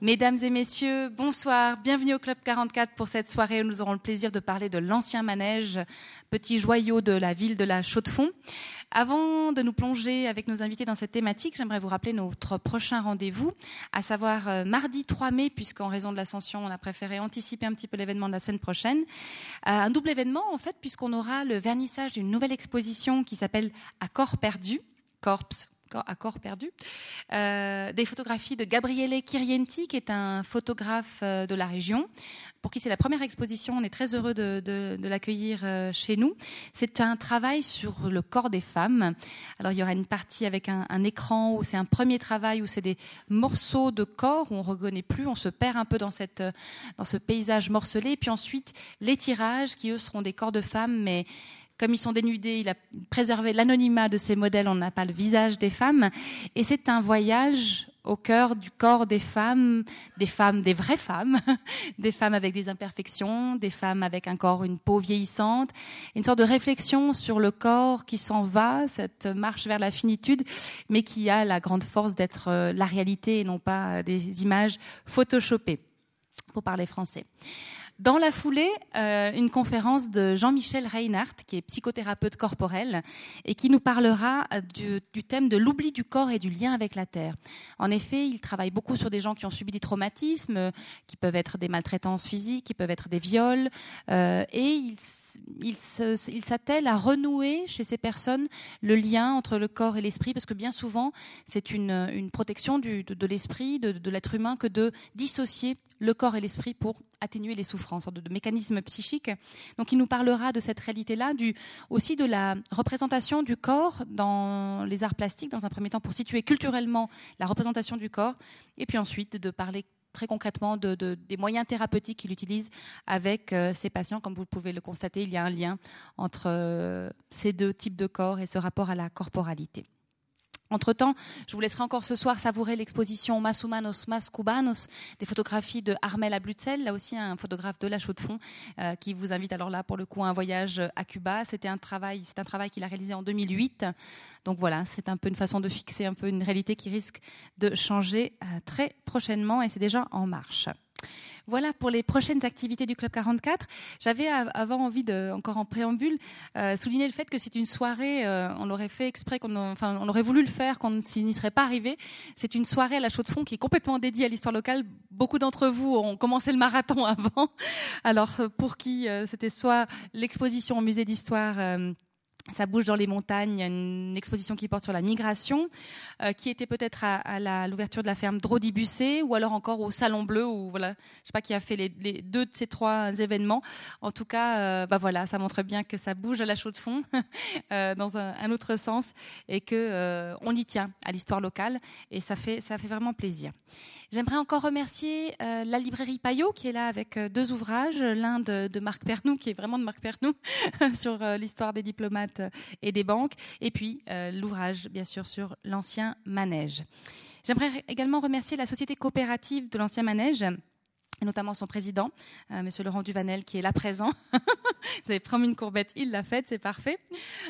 Mesdames et messieurs, bonsoir. Bienvenue au Club 44 pour cette soirée où nous aurons le plaisir de parler de l'ancien manège, petit joyau de la ville de la Chaux-de-Fonds. Avant de nous plonger avec nos invités dans cette thématique, j'aimerais vous rappeler notre prochain rendez-vous, à savoir euh, mardi 3 mai, puisqu'en raison de l'ascension, on a préféré anticiper un petit peu l'événement de la semaine prochaine. Euh, un double événement, en fait, puisqu'on aura le vernissage d'une nouvelle exposition qui s'appelle Accord perdu, Corps à corps perdu, euh, des photographies de Gabriele Kirienti, qui est un photographe euh, de la région, pour qui c'est la première exposition. On est très heureux de, l'accueillir euh, chez nous. C'est un travail sur le corps des femmes. Alors il y aura une partie avec un, écran où c'est un premier travail où c'est des morceaux de corps où on reconnaît plus, on se perd un peu dans dans ce paysage morcelé. Puis ensuite les tirages qui eux seront des corps de femmes, mais comme ils sont dénudés, il a préservé l'anonymat de ces modèles, on n'a pas le visage des femmes. Et c'est un voyage au cœur du corps des femmes, des femmes, des vraies femmes, des femmes avec des imperfections, des femmes avec un corps, une peau vieillissante, une sorte de réflexion sur le corps qui s'en va, cette marche vers la finitude, mais qui a la grande force d'être euh, la réalité et non pas des images photoshopées, pour parler français. Dans la foulée, euh, une conférence de Jean-Michel Reinhardt, qui est psychothérapeute corporel, et qui nous parlera euh, du, thème de l'oubli du corps et du lien avec la terre. En effet, il travaille beaucoup sur des gens qui ont subi des traumatismes, euh, qui peuvent être des maltraitances physiques, qui peuvent être des viols, et il, s'attelle à renouer chez ces personnes le lien entre le corps et l'esprit, parce que bien souvent, c'est une, protection de, l'esprit, de, de l'être humain, que de dissocier le corps et l'esprit pour atténuer les souffrances, de, de mécanisme psychique. Donc il nous parlera de cette réalité-là, aussi de la représentation du corps dans les arts plastiques, dans un premier temps pour situer culturellement la représentation du corps, et puis ensuite de parler très concrètement de, des moyens thérapeutiques qu'il utilise avec euh, ses patients. Comme vous pouvez le constater, il y a un lien entre euh, ces deux types de corps et ce rapport à la corporalité. Entre-temps, je vous laisserai encore ce soir savourer l'exposition Masumanos Mas Cubanos, des photographies de Armel Ablutzel, là aussi un photographe de la Chaux-de-Fonds, euh, qui vous invite alors là pour le coup à un voyage à Cuba. C'était un travail, c'est un travail qu'il a réalisé en 2008. Donc voilà, c'est un peu une façon de fixer un peu une réalité qui risque de changer euh, très prochainement et c'est déjà en marche. Voilà pour les prochaines activités du Club 44. J'avais avant envie de, encore en préambule, euh, souligner le fait que c'est une soirée, euh, on l'aurait fait exprès, enfin, on aurait voulu le faire, qu'on n'y serait pas arrivé. C'est une soirée à la Chaux de Fonds qui est complètement dédiée à l'histoire locale. Beaucoup d'entre vous ont commencé le marathon avant. Alors, pour qui euh, c'était soit l'exposition au musée d'histoire ça bouge dans les montagnes, une exposition qui porte sur la migration, euh, qui était peut-être à, l'ouverture de la ferme Drodi-Bussé, ou alors encore au Salon Bleu, ou voilà, je sais pas qui a fait les, deux de ces trois événements. En tout cas, euh, bah voilà, ça montre bien que ça bouge à la chaux de fond, euh, dans un, autre sens, et que on y tient à l'histoire locale, et ça fait ça fait vraiment plaisir. J'aimerais encore remercier la librairie Payot qui est là avec deux ouvrages, l'un de, Marc Pernou qui est vraiment de Marc Pernou sur l'histoire des diplomates et des banques, et puis l'ouvrage bien sûr sur l'ancien manège. J'aimerais également remercier la société coopérative de l'ancien manège et notamment son président, euh, Monsieur Laurent Duvanel, qui est là présent. Vous avez promis une courbette, il l'a faite, c'est parfait,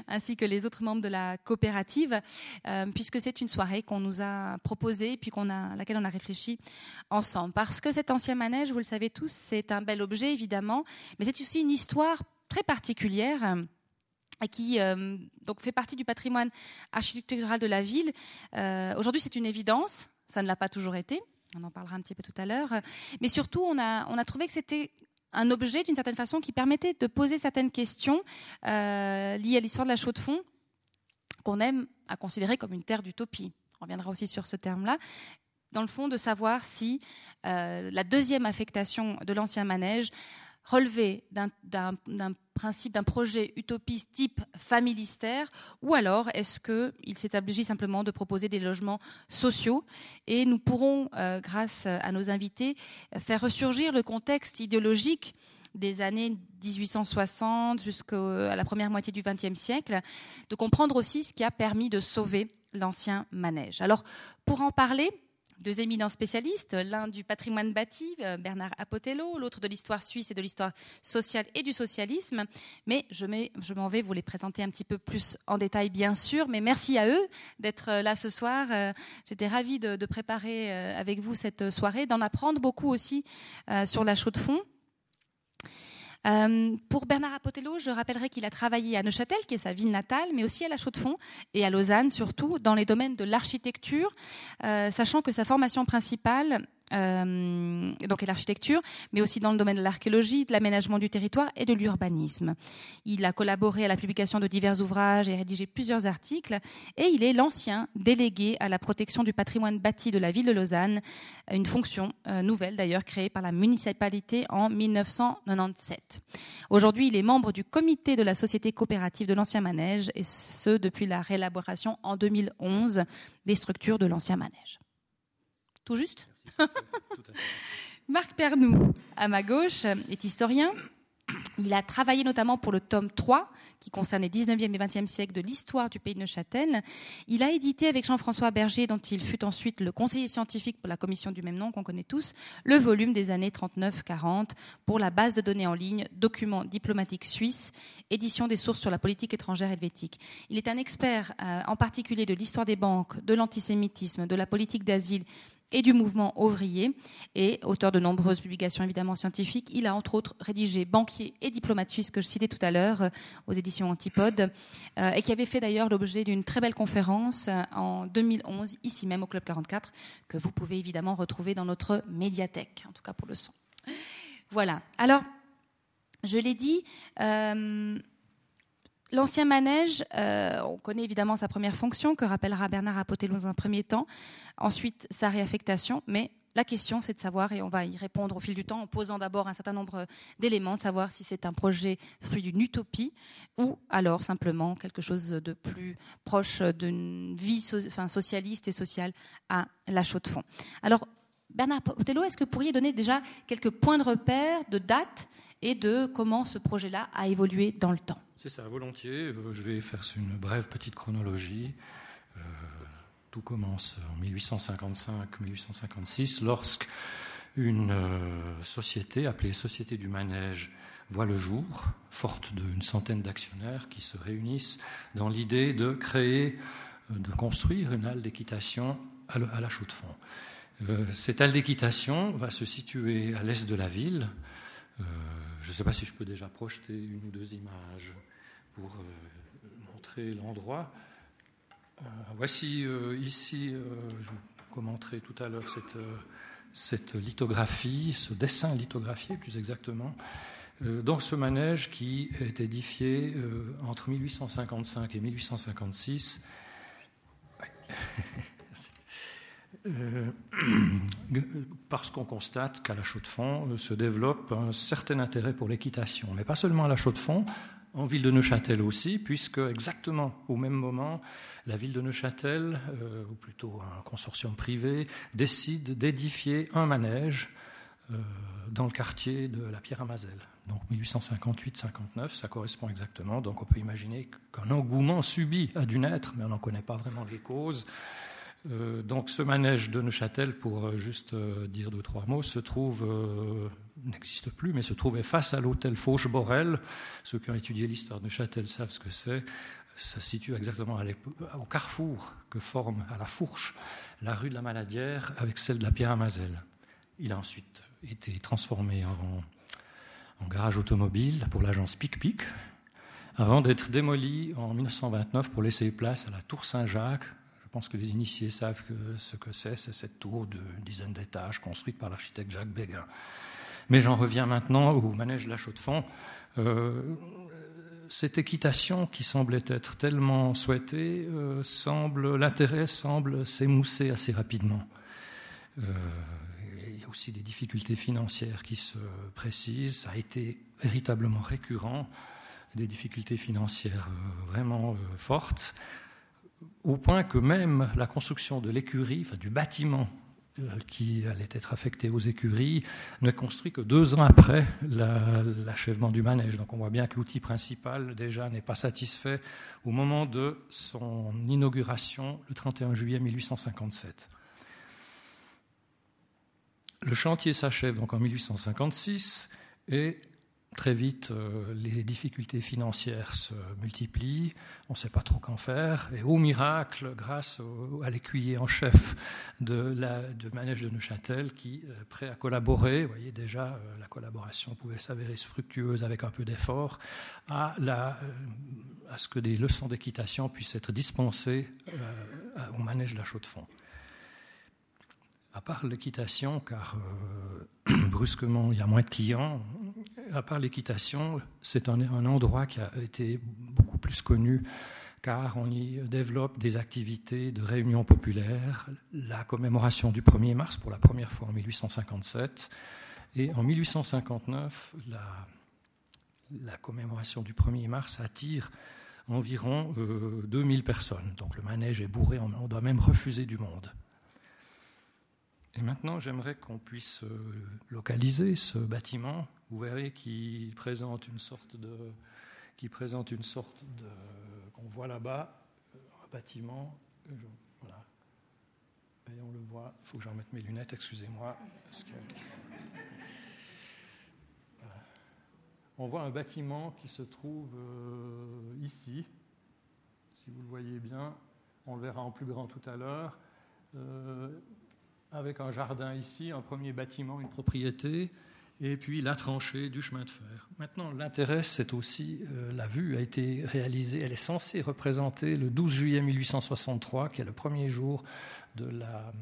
ainsi que les autres membres de la coopérative, euh, puisque c'est une soirée qu'on nous a proposée, puis qu'on a, laquelle on a réfléchi ensemble. Parce que cet ancien manège, vous le savez tous, c'est un bel objet évidemment, mais c'est aussi une histoire très particulière euh, qui donc fait partie du patrimoine architectural de la ville. Aujourd'hui, c'est une évidence, ça ne l'a pas toujours été. On en parlera un petit peu tout à l'heure. Mais surtout, on a, on a trouvé que c'était un objet, d'une certaine façon, qui permettait de poser certaines questions euh, liées à l'histoire de la Chaux-de-Fonds, qu'on aime à considérer comme une terre d'utopie. On reviendra aussi sur ce terme-là. Dans le fond, de savoir si euh, la deuxième affectation de l'ancien manège relever d'un principe, d'un projet utopiste type familistère, ou alors est-ce qu'il s'établit simplement de proposer des logements sociaux Et nous pourrons, euh, grâce à nos invités, faire ressurgir le contexte idéologique des années 1860 jusqu'à la première moitié du XXe siècle, de comprendre aussi ce qui a permis de sauver l'ancien manège. Alors, pour en parler, deux éminents spécialistes, l'un du patrimoine bâti, euh, Bernard Apotello, l'autre de l'histoire suisse et de l'histoire sociale et du socialisme. Mais je, m'en vais vous les présenter un petit peu plus en détail, bien sûr. Mais merci à eux d'être euh, là ce soir. Euh, j'étais ravie de, préparer avec vous cette soirée, d'en apprendre beaucoup aussi sur la chaux de fond. Euh, pour Bernard Apotello, je rappellerai qu'il a travaillé à Neuchâtel, qui est sa ville natale, mais aussi à La Chaux-de-Fonds et à Lausanne surtout, dans les domaines de l'architecture, euh, sachant que sa formation principale euh, et l'architecture, mais aussi dans le domaine de l'archéologie, de l'aménagement du territoire et de l'urbanisme. Il a collaboré à la publication de divers ouvrages et rédigé plusieurs articles, et il est l'ancien délégué à la protection du patrimoine bâti de la ville de Lausanne, une fonction euh, nouvelle d'ailleurs créée par la municipalité en 1997. Aujourd'hui, il est membre du comité de la société coopérative de l'ancien manège, et ce depuis la réélaboration en 2011 des structures de l'ancien manège. Tout juste? Marc Pernou, à ma gauche, est historien. Il a travaillé notamment pour le tome 3, qui concerne les 19e et 20e siècles de l'histoire du pays de Neuchâtel. Il a édité avec Jean-François Berger, dont il fut ensuite le conseiller scientifique pour la commission du même nom qu'on connaît tous, le volume des années 39-40 pour la base de données en ligne Documents diplomatiques suisses, édition des sources sur la politique étrangère helvétique. Il est un expert euh, en particulier de l'histoire des banques, de l'antisémitisme, de la politique d'asile et du mouvement ouvrier et auteur de nombreuses publications évidemment scientifiques. Il a entre autres rédigé Banquier et diplomate suisse que je citais tout à l'heure euh, aux éditions Antipode euh, et qui avait fait d'ailleurs l'objet d'une très belle conférence euh, en 2011 ici même au Club 44 que vous pouvez évidemment retrouver dans notre médiathèque, en tout cas pour le son. Voilà. Alors, je l'ai dit, L'ancien manège, euh, on connaît évidemment sa première fonction, que rappellera Bernard Apotello dans un premier temps, ensuite sa réaffectation, mais la question c'est de savoir, et on va y répondre au fil du temps en posant d'abord un certain nombre d'éléments, de savoir si c'est un projet fruit d'une utopie ou alors simplement quelque chose de plus proche d'une vie socialiste et sociale à la chaux de fond. Alors, Bernard Apotello, est-ce que vous pourriez donner déjà quelques points de repère, de date et de comment ce projet-là a évolué dans le temps? C'est ça, volontiers. Euh, je vais faire une brève petite chronologie. Euh, tout commence en 1855-1856, lorsque une euh, société appelée Société du Manège voit le jour, forte d'une centaine d'actionnaires qui se réunissent dans l'idée de créer, de construire une halle d'équitation à la chaux de fond. cette halle d'équitation va se situer à l'est de la ville. Je ne sais pas si je peux déjà projeter une ou deux images pour euh, montrer l'endroit. Euh, voici euh, ici, je vous commenterai tout à l'heure cette, lithographie, ce dessin lithographié plus exactement, dans ce manège qui est édifié entre 1855 et 1856. parce qu'on constate qu'à la Chaux-de-Fonds se développe un certain intérêt pour l'équitation, mais pas seulement à la Chaux-de-Fonds, en ville de Neuchâtel aussi, puisque exactement au même moment, la ville de Neuchâtel, euh, ou plutôt un consortium privé, décide d'édifier un manège euh, dans le quartier de la Pierre à Mazelle. Donc 1858-59, ça correspond exactement. Donc on peut imaginer qu'un engouement subi a dû naître, mais on n'en connaît pas vraiment les causes. Euh, donc ce manège de Neuchâtel, pour euh, juste euh, dire deux, trois mots, se trouve, n'existe plus, mais se trouvait face à l'hôtel Fauche-Borel. Ceux qui ont étudié l'histoire de Neuchâtel savent ce que c'est. Ça se situe exactement au carrefour que forme à la Fourche la rue de la Maladière avec celle de la Pierre à Mazelle. Il a ensuite été transformé en, en garage automobile pour l'agence PicPic, avant d'être démoli en 1929 pour laisser place à la Tour Saint-Jacques, pense que les initiés savent ce que c'est, c'est cette tour d'une dizaine d'étages construite par l'architecte Jacques Béguin. Mais j'en reviens maintenant au manège de la Chaux-de-Fonds. Euh, cette équitation qui semblait être tellement souhaitée, euh, semble, l'intérêt semble s'émousser assez rapidement. Euh, il y a aussi des difficultés financières qui se précisent. Ça a été véritablement récurrent, des difficultés financières vraiment fortes au point que même la construction de l'écurie, enfin du bâtiment euh, qui allait être affecté aux écuries, n'est construit que deux ans après l'achèvement du manège. Donc on voit bien que l'outil principal déjà n'est pas satisfait au moment de son inauguration le 31 juillet 1857. Le chantier s'achève donc en 1856 et Très vite, euh, les difficultés financières se multiplient, on ne sait pas trop qu'en faire, et au miracle, grâce à l'écuyer en chef de, la, de Manège de Neuchâtel, qui est prêt à collaborer, vous voyez déjà, euh, la collaboration pouvait s'avérer fructueuse avec un peu d'effort, à, euh, à ce que des leçons d'équitation puissent être dispensées au Manège de la Chaux-de-Fonds. À part l'équitation, car euh, brusquement il y a moins de clients, à part l'équitation, c'est un, endroit qui a été beaucoup plus connu car on y développe des activités de réunions populaires, la commémoration du 1er mars pour la première fois en 1857, et en 1859, la, commémoration du 1er mars attire environ 2000 euh, personnes. Donc le manège est bourré, on doit même refuser du monde. Et maintenant, j'aimerais qu'on puisse euh, localiser ce bâtiment. Vous verrez qu'il présente une sorte de, qui présente une sorte de, qu'on voit là-bas, euh, un bâtiment. Euh, voilà. Et on le voit. Il faut que j'en mette mes lunettes. Excusez-moi. On voit un bâtiment qui se trouve ici. Si vous le voyez bien, on le verra en plus grand tout à l'heure avec un jardin ici, un premier bâtiment, une propriété, et puis la tranchée du chemin de fer. Maintenant, l'intérêt, c'est aussi, euh, la vue a été réalisée, elle est censée représenter le 12 juillet 1863, qui est le premier jour de la,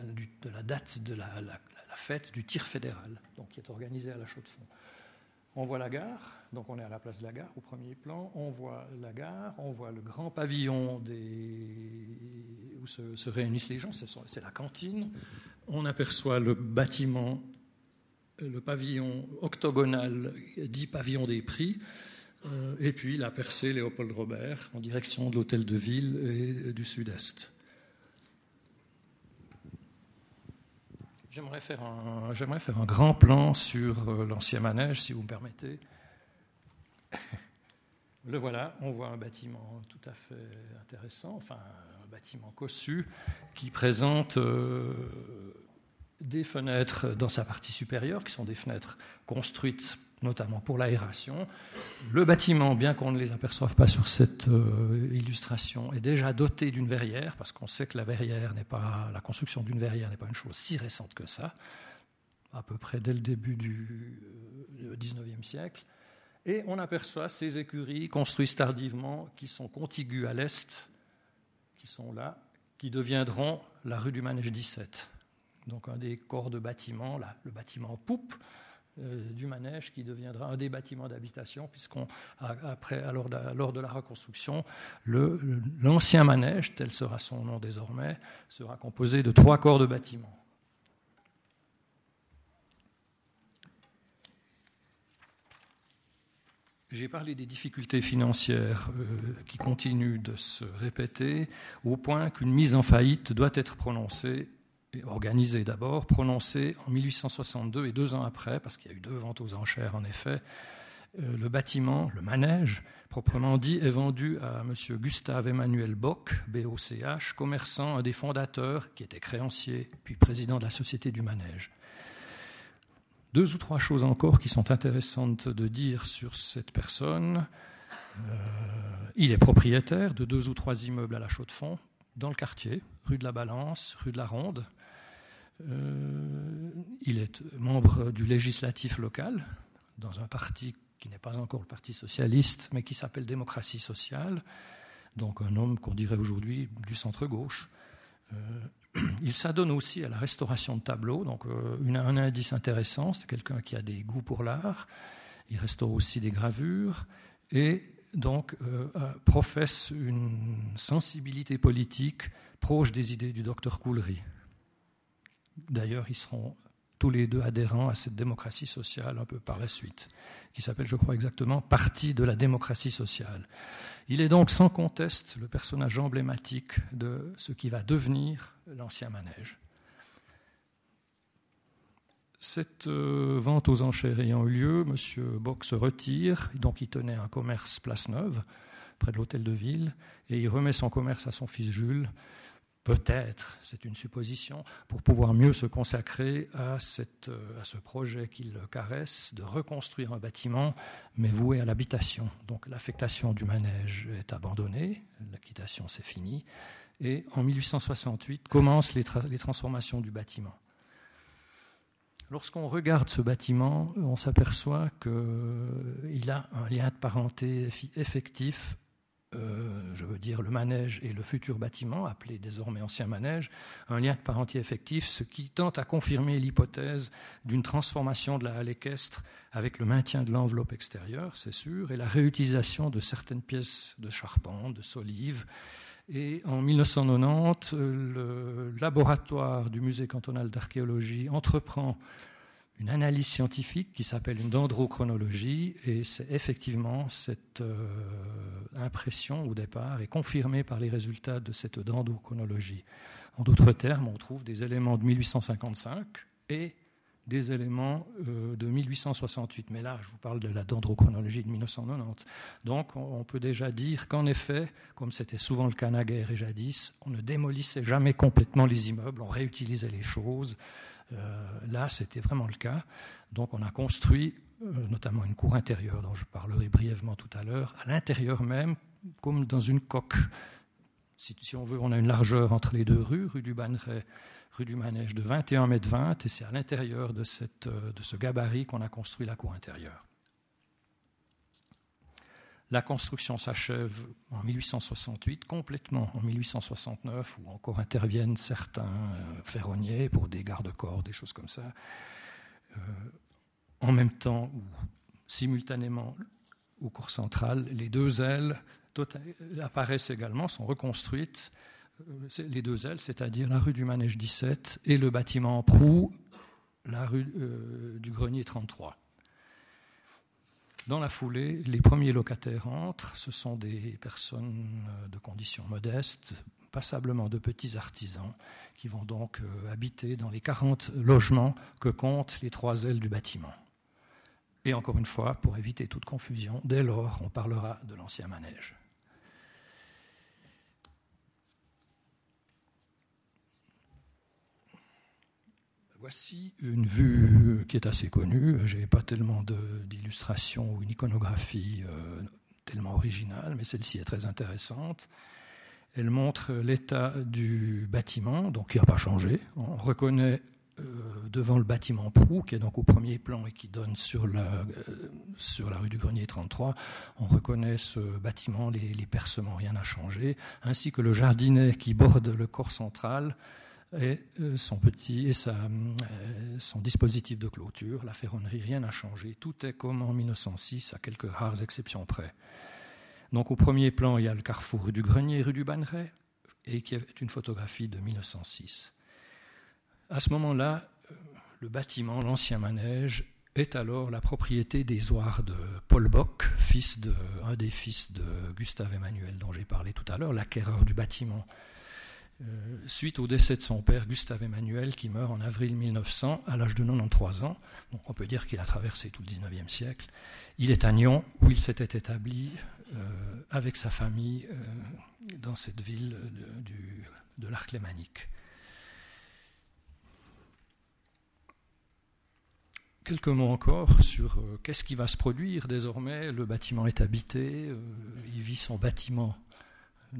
euh, date de la, la, fête du tir fédéral, donc qui est organisée à la Chaux-de-Fonds. On voit la gare, donc on est à la place de la gare au premier plan. On voit la gare, on voit le grand pavillon où se, réunissent les gens, c'est la cantine. On aperçoit le bâtiment, le pavillon octogonal, dit pavillon des prix, euh, et puis la percée Léopold Robert en direction de l'hôtel de ville et du sud-est. J'aimerais faire, un, j'aimerais faire un grand plan sur euh, l'ancien manège, si vous me permettez. Le voilà, on voit un bâtiment tout à fait intéressant, enfin un bâtiment cossu qui présente euh, des fenêtres dans sa partie supérieure, qui sont des fenêtres construites notamment pour l'aération. Le bâtiment, bien qu'on ne les aperçoive pas sur cette euh, illustration, est déjà doté d'une verrière, parce qu'on sait que la verrière n'est pas, la construction d'une verrière n'est pas une chose si récente que ça, à peu près dès le début du XIXe euh, siècle. Et on aperçoit ces écuries construites tardivement, qui sont contiguës à l'est, qui sont là, qui deviendront la rue du Manège 17. Donc un des corps de bâtiment, le bâtiment poupe, euh, du manège qui deviendra un des bâtiments d'habitation, puisqu'on après, lors de la reconstruction, l'ancien manège, tel sera son nom désormais, sera composé de trois corps de bâtiments. J'ai parlé des difficultés financières euh, qui continuent de se répéter au point qu'une mise en faillite doit être prononcée organisé d'abord, prononcé en 1862 et deux ans après, parce qu'il y a eu deux ventes aux enchères en effet, euh, le bâtiment, le manège, proprement dit, est vendu à M. Gustave Emmanuel Bock, BOCH, commerçant, un des fondateurs, qui était créancier, puis président de la Société du manège. Deux ou trois choses encore qui sont intéressantes de dire sur cette personne. Euh, il est propriétaire de deux ou trois immeubles à la Chaux-de-Fonds, dans le quartier, rue de la Balance, rue de la Ronde. Euh, il est membre du législatif local, dans un parti qui n'est pas encore le Parti socialiste, mais qui s'appelle Démocratie sociale, donc un homme qu'on dirait aujourd'hui du centre-gauche. Euh, il s'adonne aussi à la restauration de tableaux, donc euh, un indice intéressant, c'est quelqu'un qui a des goûts pour l'art. Il restaure aussi des gravures et donc professe une sensibilité politique proche des idées du docteur Coulry. D'ailleurs, ils seront tous les deux adhérents à cette démocratie sociale un peu par la suite, qui s'appelle, je crois exactement, Parti de la démocratie sociale. Il est donc sans conteste le personnage emblématique de ce qui va devenir l'ancien manège. Cette euh, vente aux enchères ayant eu lieu, M. Bock se retire, donc il tenait un commerce place Neuve, près de l'hôtel de ville, et il remet son commerce à son fils Jules, peut-être, c'est une supposition, pour pouvoir mieux se consacrer à, cette, à ce projet qu'il caresse de reconstruire un bâtiment, mais voué à l'habitation. Donc l'affectation du manège est abandonnée, l'acquittation c'est fini, et en 1868 commencent les, les transformations du bâtiment. Lorsqu'on regarde ce bâtiment, on s'aperçoit qu'il a un lien de parenté effectif euh, je veux dire le manège et le futur bâtiment, appelé désormais ancien manège, un lien de parenté effectif, ce qui tente à confirmer l'hypothèse d'une transformation de la halle équestre avec le maintien de l'enveloppe extérieure, c'est sûr, et la réutilisation de certaines pièces de charpente, de solives. Et en 1990, le laboratoire du musée cantonal d'archéologie entreprend une analyse scientifique qui s'appelle une dendrochronologie, et c'est effectivement cette euh, impression au départ est confirmée par les résultats de cette dendrochronologie. En d'autres termes, on trouve des éléments de 1855 et des éléments euh, de 1868. Mais là, je vous parle de la dendrochronologie de 1990. Donc, on peut déjà dire qu'en effet, comme c'était souvent le cas naguère et jadis, on ne démolissait jamais complètement les immeubles, on réutilisait les choses. Euh, là, c'était vraiment le cas. Donc, on a construit euh, notamment une cour intérieure, dont je parlerai brièvement tout à l'heure, à l'intérieur même, comme dans une coque. Si, on veut, on a une largeur entre les deux rues, rue du Banneret, rue du Manège, de 21 mètres 20, et c'est à l'intérieur euh, de ce gabarit qu'on a construit la cour intérieure. La construction s'achève en 1868, complètement en 1869, où encore interviennent certains euh, ferronniers pour des garde-corps, des choses comme ça. Euh, en même temps ou simultanément au cours central, les deux ailes apparaissent également, sont reconstruites. Euh, les deux ailes, c'est-à-dire la rue du Manège 17 et le bâtiment Proux, la rue du Grenier 33. Dans la foulée, les premiers locataires entrent. Ce sont des personnes euh, de conditions modestes, passablement de petits artisans, qui vont donc euh, habiter dans les 40 logements que comptent les trois ailes du bâtiment. Et encore une fois, pour éviter toute confusion, dès lors, on parlera de l'ancien manège. Voici une vue qui est assez connue. Je n'ai pas tellement d'illustrations ou une iconographie euh, tellement originale, mais celle-ci est très intéressante. Elle montre l'état du bâtiment, donc qui n'a pas changé. On reconnaît euh, devant le bâtiment Prou, qui est donc au premier plan et qui donne sur la, euh, rue du Grenier 33, on reconnaît ce bâtiment, les percements, rien n'a changé, ainsi que le jardinet qui borde le corps central et euh, son petit et euh, son dispositif de clôture, la ferronnerie, rien n'a changé. Tout est comme en 1906, à quelques rares exceptions près. Donc au premier plan, il y a le carrefour rue du Grenier, rue du Banneret, et qui est une photographie de 1906. À ce moment-là, euh, le bâtiment, l'ancien manège, est alors la propriété des oirs de Paul Bock, fils de, un des fils de Gustave Emmanuel dont j'ai parlé tout à l'heure, l'acquéreur du bâtiment suite au décès de son père, Gustave Emmanuel, qui meurt en avril 1900 à l'âge de 93 ans. On peut dire qu'il a traversé tout le 19e siècle. Il est à Nyon, où il s'était établi euh, avec sa famille euh, dans cette ville de, de l'arc lémanique. Quelques mots encore sur qu'est-ce qui va se produire désormais? Le bâtiment est habité, il vit son bâtiment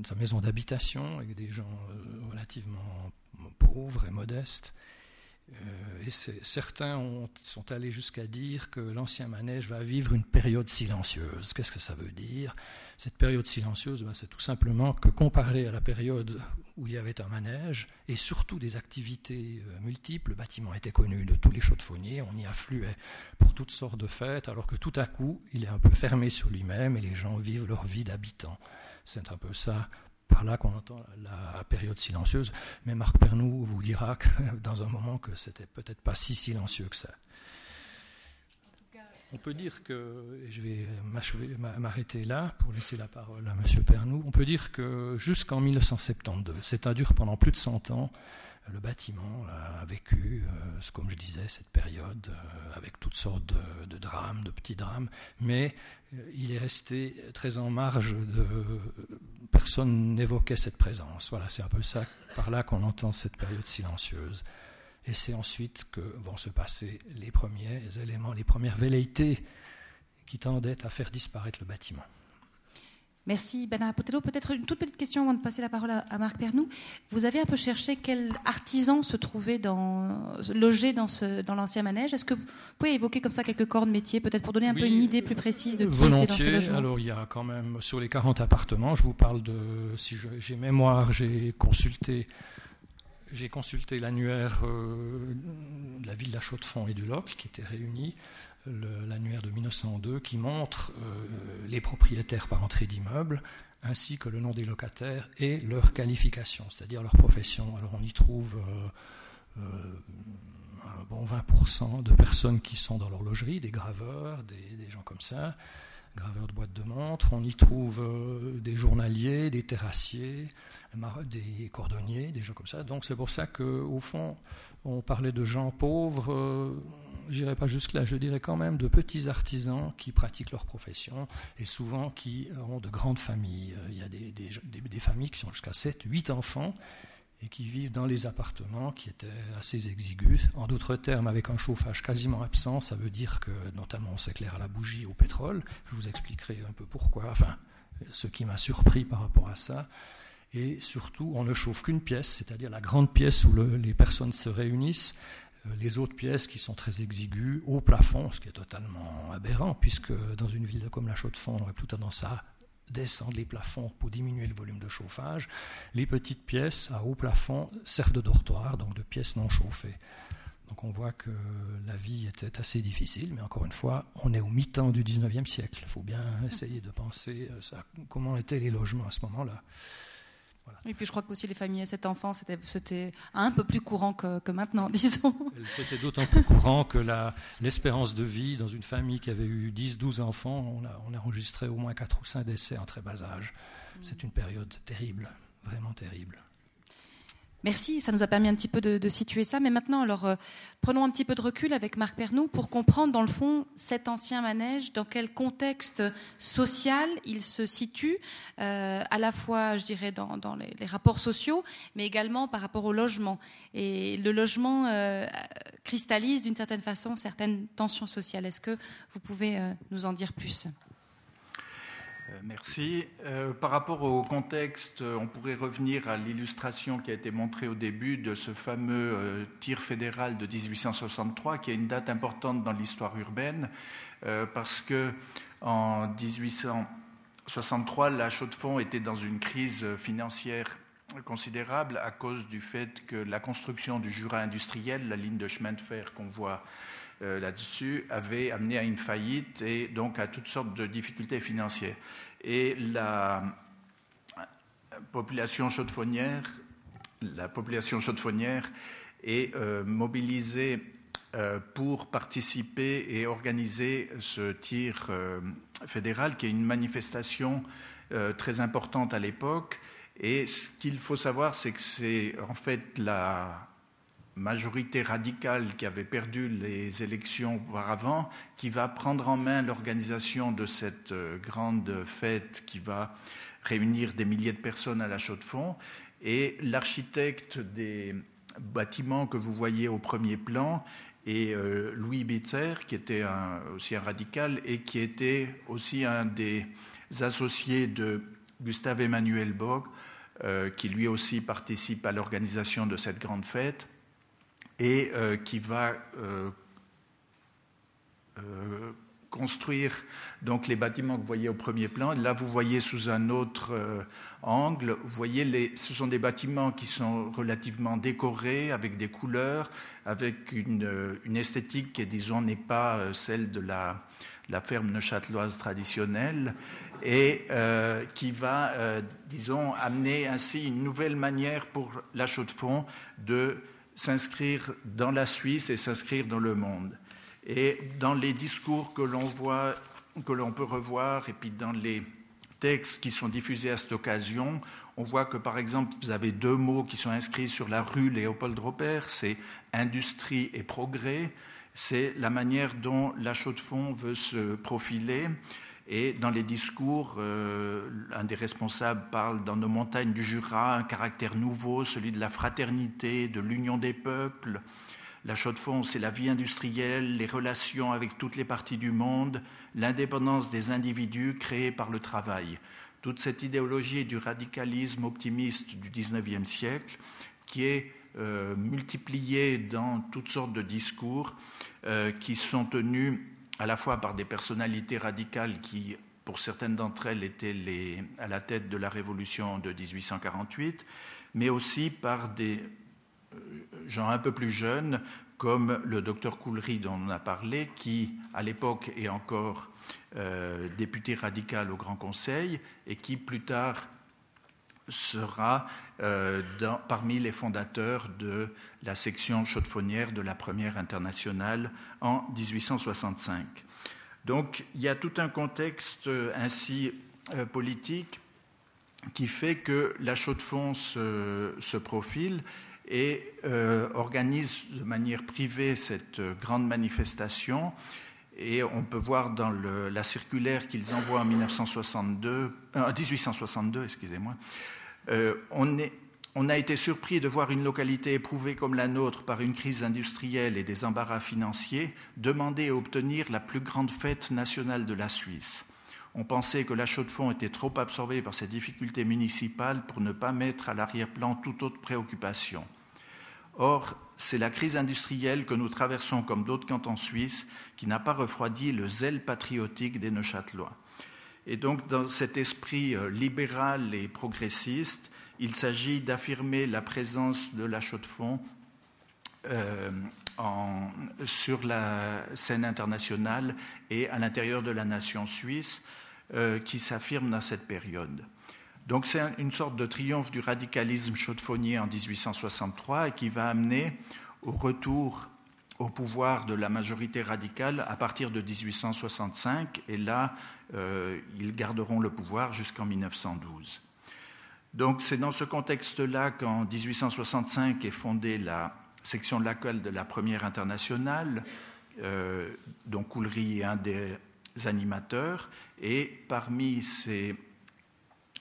sa maison d'habitation avec des gens euh, relativement pauvres et modestes. Euh, et certains sont allés jusqu'à dire que l'ancien manège va vivre une période silencieuse. Qu'est-ce que ça veut dire? Cette période silencieuse, ben, c'est tout simplement que comparé à la période où il y avait un manège et surtout des activités euh, multiples, le bâtiment était connu de tous les chaudes-fauniers, on y affluait pour toutes sortes de fêtes, alors que tout à coup, il est un peu fermé sur lui-même et les gens vivent leur vie d'habitants. C'est un peu ça, par là qu'on entend la période silencieuse. Mais Marc Pernou vous dira que, dans un moment que c'était peut-être pas si silencieux que ça. On peut dire que, et je vais m'arrêter là pour laisser la parole à M. Pernou, on peut dire que jusqu'en 1972, c'est-à-dire pendant plus de 100 ans, le bâtiment a vécu, euh, comme je disais, cette période euh, avec toutes sortes de, drames, de petits drames, mais euh, il est resté très en marge de. Personne n'évoquait cette présence. Voilà, c'est un peu ça, par là qu'on entend cette période silencieuse. Et c'est ensuite que vont se passer les premiers éléments, les premières velléités qui tendaient à faire disparaître le bâtiment. Merci Bernard Potello. Peut-être une toute petite question avant de passer la parole à, Marc Pernou. Vous avez un peu cherché quel artisan se trouvait dans, logé dans, ce, dans l'ancien manège. Est-ce que vous pouvez évoquer comme ça quelques corps de métier, peut-être pour donner un peu une idée plus précise de qui volontiers. était dans ce logement Alors il y a quand même sur les 40 appartements, je vous parle de, si j'ai mémoire, j'ai consulté j'ai consulté l'annuaire euh, de la ville de la Chaux-de-Fonds et du Locle qui étaient réunis l'annuaire de 1902 qui montre euh, les propriétaires par entrée d'immeubles ainsi que le nom des locataires et leur qualification, c'est-à-dire leur profession. Alors on y trouve euh, euh, bon 20% de personnes qui sont dans l'horlogerie, des graveurs, des, des, gens comme ça, graveurs de boîtes de montres. On y trouve des journaliers, des terrassiers, des cordonniers, des gens comme ça. Donc c'est pour ça qu'au fond, on parlait de gens pauvres j'irai pas jusque-là, je dirais quand même de petits artisans qui pratiquent leur profession et souvent qui ont de grandes familles. Il y a des, familles qui sont jusqu'à 7, 8 enfants et qui vivent dans les appartements qui étaient assez exigus. En d'autres termes, avec un chauffage quasiment absent, ça veut dire que notamment on s'éclaire à la bougie au pétrole. Je vous expliquerai un peu pourquoi, enfin, ce qui m'a surpris par rapport à ça. Et surtout, on ne chauffe qu'une pièce, c'est-à-dire la grande pièce où les personnes se réunissent. Euh, les autres pièces qui sont très exiguës, au plafond, ce qui est totalement aberrant, puisque dans une ville comme la Chaux-de-Fonds, on aurait plutôt tendance à descendre les plafonds pour diminuer le volume de chauffage. Les petites pièces à haut plafond servent de dortoir, donc de pièces non chauffées. Donc on voit que la vie était assez difficile, mais encore une fois, on est au mi-temps du 19e siècle. Il faut bien essayer de penser euh, ça, comment étaient les logements à ce moment-là. Et puis je crois que aussi les familles à cet enfant, c'était un peu plus courant que, maintenant, disons. C'était d'autant plus courant que l'espérance de vie dans une famille qui avait eu 10-12 enfants, on a, on a, enregistré au moins 4 ou 5 décès en très bas âge. Mm. C'est une période terrible, vraiment terrible. Merci, ça nous a permis un petit peu de, situer ça. Mais maintenant, alors, euh, prenons un petit peu de recul avec Marc Pernou pour comprendre, dans le fond, cet ancien manège, dans quel contexte social il se situe, euh, à la fois, je dirais, dans, les, rapports sociaux, mais également par rapport au logement. Et le logement euh, cristallise, d'une certaine façon, certaines tensions sociales. Est-ce que vous pouvez nous en dire plus? Merci. Euh, par rapport au contexte, on pourrait revenir à l'illustration qui a été montrée au début de ce fameux euh, tir fédéral de 1863, qui est une date importante dans l'histoire urbaine, parce que en 1863, la Chaux-de-Fonds était dans une crise financière considérable à cause du fait que la construction du Jura industriel, la ligne de chemin de fer qu'on voit euh, là-dessus avait amené à une faillite et donc à toutes sortes de difficultés financières. Et la population chaudefonnière, la population est euh, mobilisée euh, pour participer et organiser ce tir fédéral, qui est une manifestation très importante à l'époque. Et ce qu'il faut savoir, c'est que c'est en fait la, majorité radicale qui avait perdu les élections auparavant, qui va prendre en main l'organisation de cette euh, grande fête qui va réunir des milliers de personnes à la Chaux-de-Fonds. Et l'architecte des bâtiments que vous voyez au premier plan est euh, Louis Bitzer, qui était aussi un radical et qui était aussi un des associés de Gustave Emmanuel Bog, euh, qui lui aussi participe à l'organisation de cette grande fête et euh, qui va euh, euh, construire donc les bâtiments que vous voyez au premier plan. Là, vous voyez sous un autre angle, vous voyez, ce sont des bâtiments qui sont relativement décorés, avec des couleurs, avec une, esthétique qui, disons, n'est pas celle de la, ferme neuchâteloise traditionnelle, et qui va, disons, amener ainsi une nouvelle manière pour la Chaux-de-Fonds de s'inscrire dans la Suisse et s'inscrire dans le monde. Et dans les discours que l'on voit, que l'on peut revoir, et puis dans les textes qui sont diffusés à cette occasion, on voit que par exemple, vous avez deux mots qui sont inscrits sur la rue Léopold Robert, c'est industrie et progrès. C'est la manière dont la Chaux-de-Fonds veut se profiler. Et dans les discours, euh, un des responsables parle dans nos montagnes du Jura un caractère nouveau, celui de la fraternité, de l'union des peuples. La Chaux-de-Fonds, c'est la vie industrielle, les relations avec toutes les parties du monde, l'indépendance des individus créée par le travail toute cette idéologie du radicalisme optimiste du XIXe siècle qui est euh, multipliée dans toutes sortes de discours euh, qui sont tenus à la fois par des personnalités radicales qui, pour certaines d'entre elles, étaient à la tête de la révolution de 1848, mais aussi par des euh, gens un peu plus jeunes comme le docteur Coulry dont on a parlé, qui à l'époque est encore euh, député radical au Grand Conseil et qui plus tard sera euh, parmi les fondateurs de la section chaudefonnière de la première internationale en 1865. Donc il y a tout un contexte euh, ainsi politique qui fait que la chaude-fonds se, profile et euh, organise de manière privée cette euh, grande manifestation. Et on peut voir dans la circulaire qu'ils envoient en 1962, 1862, euh, on, a été surpris de voir une localité éprouvée comme la nôtre par une crise industrielle et des embarras financiers demander et obtenir la plus grande fête nationale de la Suisse. On pensait que la Chaux-de-Fonds était trop absorbée par ces difficultés municipales pour ne pas mettre à l'arrière-plan toute autre préoccupation. Or, c'est la crise industrielle que nous traversons comme d'autres cantons suisses qui n'a pas refroidi le zèle patriotique des Neuchâtelois. Et donc, dans cet esprit euh, libéral et progressiste, il s'agit d'affirmer la présence de la Chaux-de-Fonds euh, sur la scène internationale et à l'intérieur de la nation suisse euh, qui s'affirme dans cette période. Donc c'est une sorte de triomphe du radicalisme chaudefonnier en 1863 et qui va amener au retour au pouvoir de la majorité radicale à partir de 1865 et là euh, ils garderont le pouvoir jusqu'en 1912. Donc c'est dans ce contexte-là qu'en 1865 est fondée la section locale de la première internationale, euh, dont Coulry est un des animateurs, et parmi ces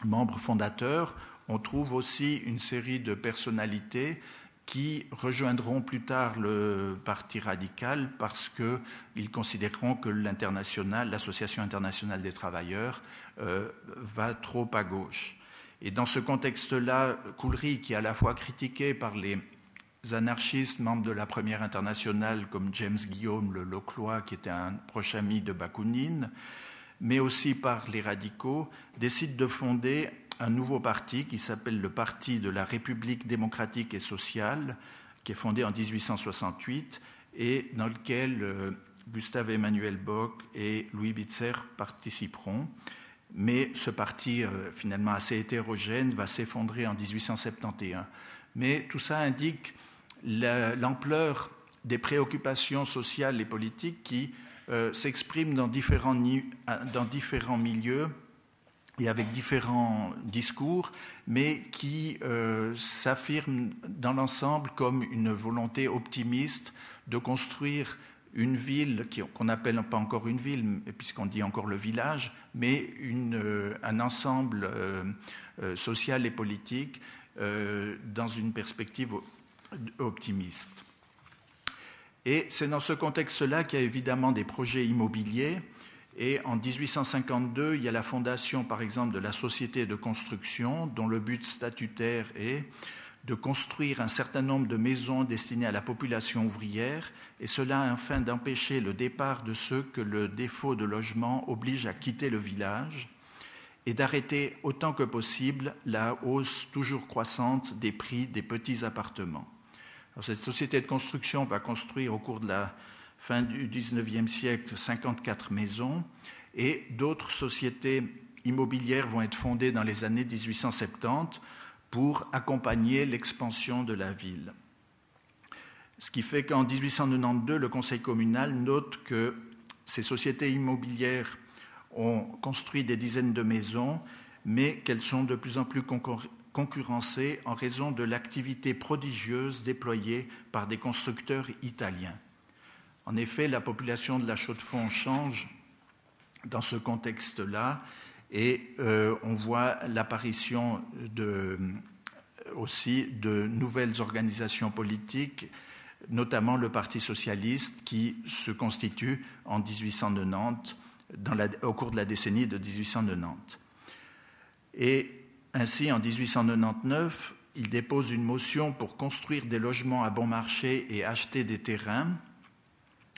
membre fondateur, on trouve aussi une série de personnalités qui rejoindront plus tard le Parti radical parce qu'ils considéreront que l'Association internationale des travailleurs, euh, va trop à gauche. Et dans ce contexte-là, Coulry, qui est à la fois critiqué par les anarchistes membres de la première internationale comme James Guillaume le Loclois, qui était un proche ami de Bakounine, mais aussi par les radicaux, décide de fonder un nouveau parti qui s'appelle le Parti de la République démocratique et sociale, qui est fondé en 1868 et dans lequel euh, Gustave Emmanuel Bock et Louis Bitzer participeront. Mais ce parti, euh, finalement assez hétérogène, va s'effondrer en 1871. Mais tout ça indique l'ampleur des préoccupations sociales et politiques qui euh, s'exprime dans différents, dans différents milieux et avec différents discours, mais qui euh, s'affirme dans l'ensemble comme une volonté optimiste de construire une ville qu'on n'appelle pas encore une ville, puisqu'on dit encore le village, mais euh, un ensemble social et politique dans une perspective optimiste. Et c'est dans ce contexte-là qu'il y a évidemment des projets immobiliers. Et en 1852, il y a la fondation, par exemple, de la Société de construction, dont le but statutaire est de construire un certain nombre de maisons destinées à la population ouvrière, et cela afin d'empêcher le départ de ceux que le défaut de logement oblige à quitter le village, et d'arrêter autant que possible la hausse toujours croissante des prix des petits appartements. Cette société de construction va construire au cours de la fin du XIXe siècle 54 maisons et d'autres sociétés immobilières vont être fondées dans les années 1870 pour accompagner l'expansion de la ville. Ce qui fait qu'en 1892, le Conseil communal note que ces sociétés immobilières ont construit des dizaines de maisons, mais qu'elles sont de plus en plus concurrencées en raison de l'activité prodigieuse déployée par des constructeurs italiens. En effet, la population de la Chaux-de-Fonds change dans ce contexte-là et euh, on voit l'apparition aussi de nouvelles organisations politiques, notamment le Parti socialiste qui se constitue en 1890, au cours de la décennie de 1890. Et ainsi, en 1899, il dépose une motion pour construire des logements à bon marché et acheter des terrains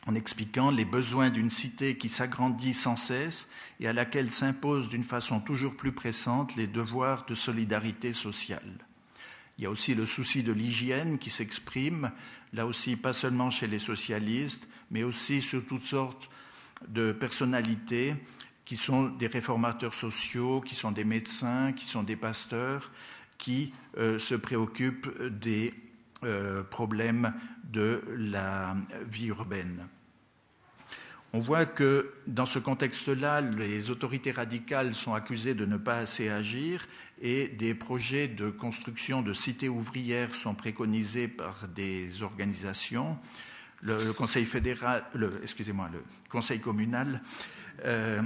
en expliquant les besoins d'une cité qui s'agrandit sans cesse et à laquelle s'imposent d'une façon toujours plus pressante les devoirs de solidarité sociale. Il y a aussi le souci de l'hygiène qui s'exprime, là aussi pas seulement chez les socialistes, mais aussi sur toutes sortes de personnalités qui sont des réformateurs sociaux, qui sont des médecins, qui sont des pasteurs, qui euh, se préoccupent des euh, problèmes de la vie urbaine. On voit que dans ce contexte-là, les autorités radicales sont accusées de ne pas assez agir et des projets de construction de cités ouvrières sont préconisés par des organisations. Le, Conseil fédéral, excusez-moi, le Conseil communal euh,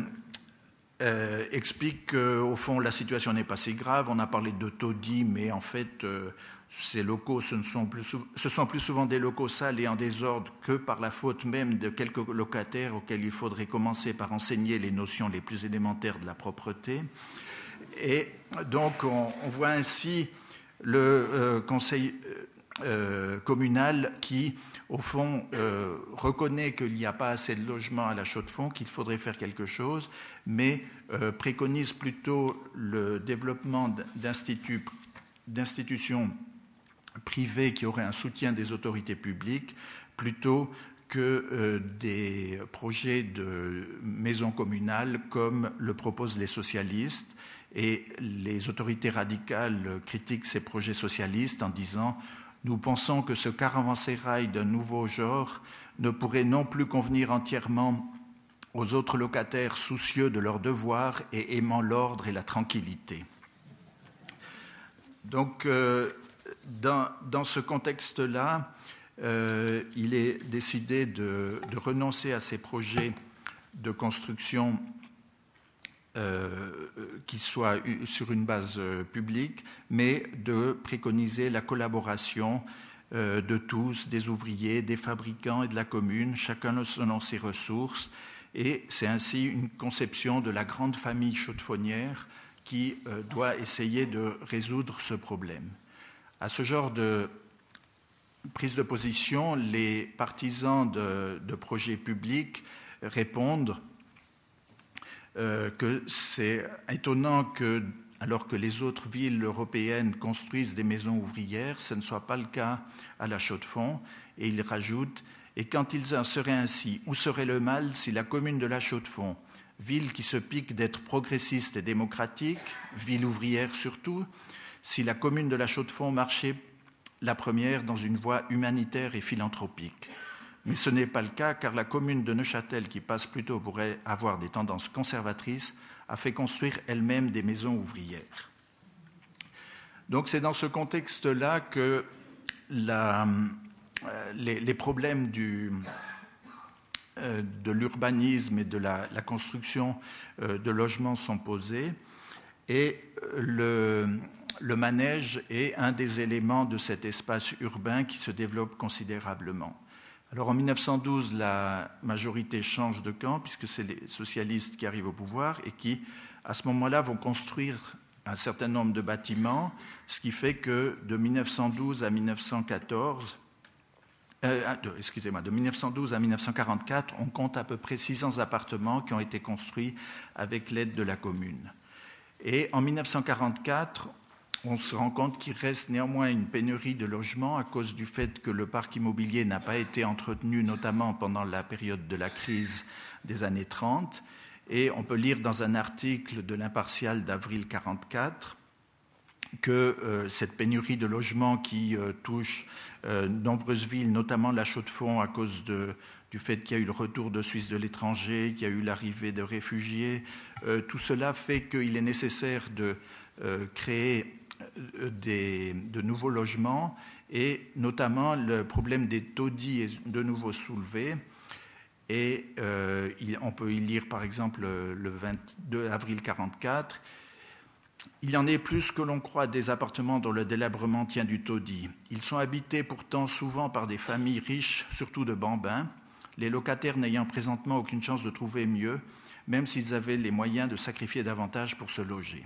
euh, explique qu'au fond la situation n'est pas si grave. On a parlé de taudis, mais en fait ces locaux, ce, sont plus, souvent des locaux sales et en désordre que par la faute même de quelques locataires auxquels il faudrait commencer par enseigner les notions les plus élémentaires de la propreté. Et donc, on, voit ainsi le euh, conseil euh, euh, communal qui, au fond, reconnaît qu'il n'y a pas assez de logements à la Chaux-de-Fonds, qu'il faudrait faire quelque chose, mais préconise plutôt le développement d'institutions privés qui auraient un soutien des autorités publiques plutôt que euh, des projets de maisons communales comme le proposent les socialistes. Et les autorités radicales critiquent ces projets socialistes en disant Nous pensons que ce caravansérail d'un nouveau genre ne pourrait non plus convenir entièrement aux autres locataires soucieux de leurs devoirs et aimant l'ordre et la tranquillité. Donc, euh, dans, ce contexte-là, euh, il est décidé de, renoncer à ces projets de construction euh, qui soient sur une base euh, publique, mais de préconiser la collaboration de tous, des ouvriers, des fabricants et de la commune, chacun selon ses ressources. Et c'est ainsi une conception de la grande famille chaudefonnière qui doit essayer de résoudre ce problème. À ce genre de prise de position, les partisans de, projets publics répondent euh, que c'est étonnant que, alors que les autres villes européennes construisent des maisons ouvrières, ce ne soit pas le cas à la Chaux-de-Fonds. Et ils rajoutent Et quand il en serait ainsi, où serait le mal si la commune de la Chaux-de-Fonds, ville qui se pique d'être progressiste et démocratique, ville ouvrière surtout, si la commune de la Chaux-de-Fonds marchait la première dans une voie humanitaire et philanthropique. Mais ce n'est pas le cas car la commune de Neuchâtel, qui passe plutôt pour avoir des tendances conservatrices, a fait construire elle-même des maisons ouvrières. Donc c'est dans ce contexte-là que euh, les, problèmes euh, de l'urbanisme et de la, construction euh, de logements sont posés. Et le, le manège est un des éléments de cet espace urbain qui se développe considérablement. Alors en 1912, la majorité change de camp puisque c'est les socialistes qui arrivent au pouvoir et qui, à ce moment-là, vont construire un certain nombre de bâtiments, ce qui fait que de 1912 à 1914, euh, excusez-moi, de 1912 à 1944, on compte à peu près 600 appartements qui ont été construits avec l'aide de la commune. Et en 1944, on se rend compte qu'il reste néanmoins une pénurie de logements à cause du fait que le parc immobilier n'a pas été entretenu, notamment pendant la période de la crise des années 30. Et on peut lire dans un article de l'impartial d'avril 44 que cette pénurie de logements qui touche nombreuses villes, notamment la Chaux-de-Fonds, à cause du fait qu'il y a eu le retour de Suisse de l'étranger, qu'il y a eu l'arrivée de réfugiés, tout cela fait qu'il est nécessaire de créer de nouveaux logements et notamment le problème des taudis est de nouveau soulevé. Et euh, on peut y lire par exemple le 22 avril 1944. Il en est plus que l'on croit des appartements dont le délabrement tient du taudis. Ils sont habités pourtant souvent par des familles riches, surtout de bambins, les locataires n'ayant présentement aucune chance de trouver mieux, même s'ils avaient les moyens de sacrifier davantage pour se loger.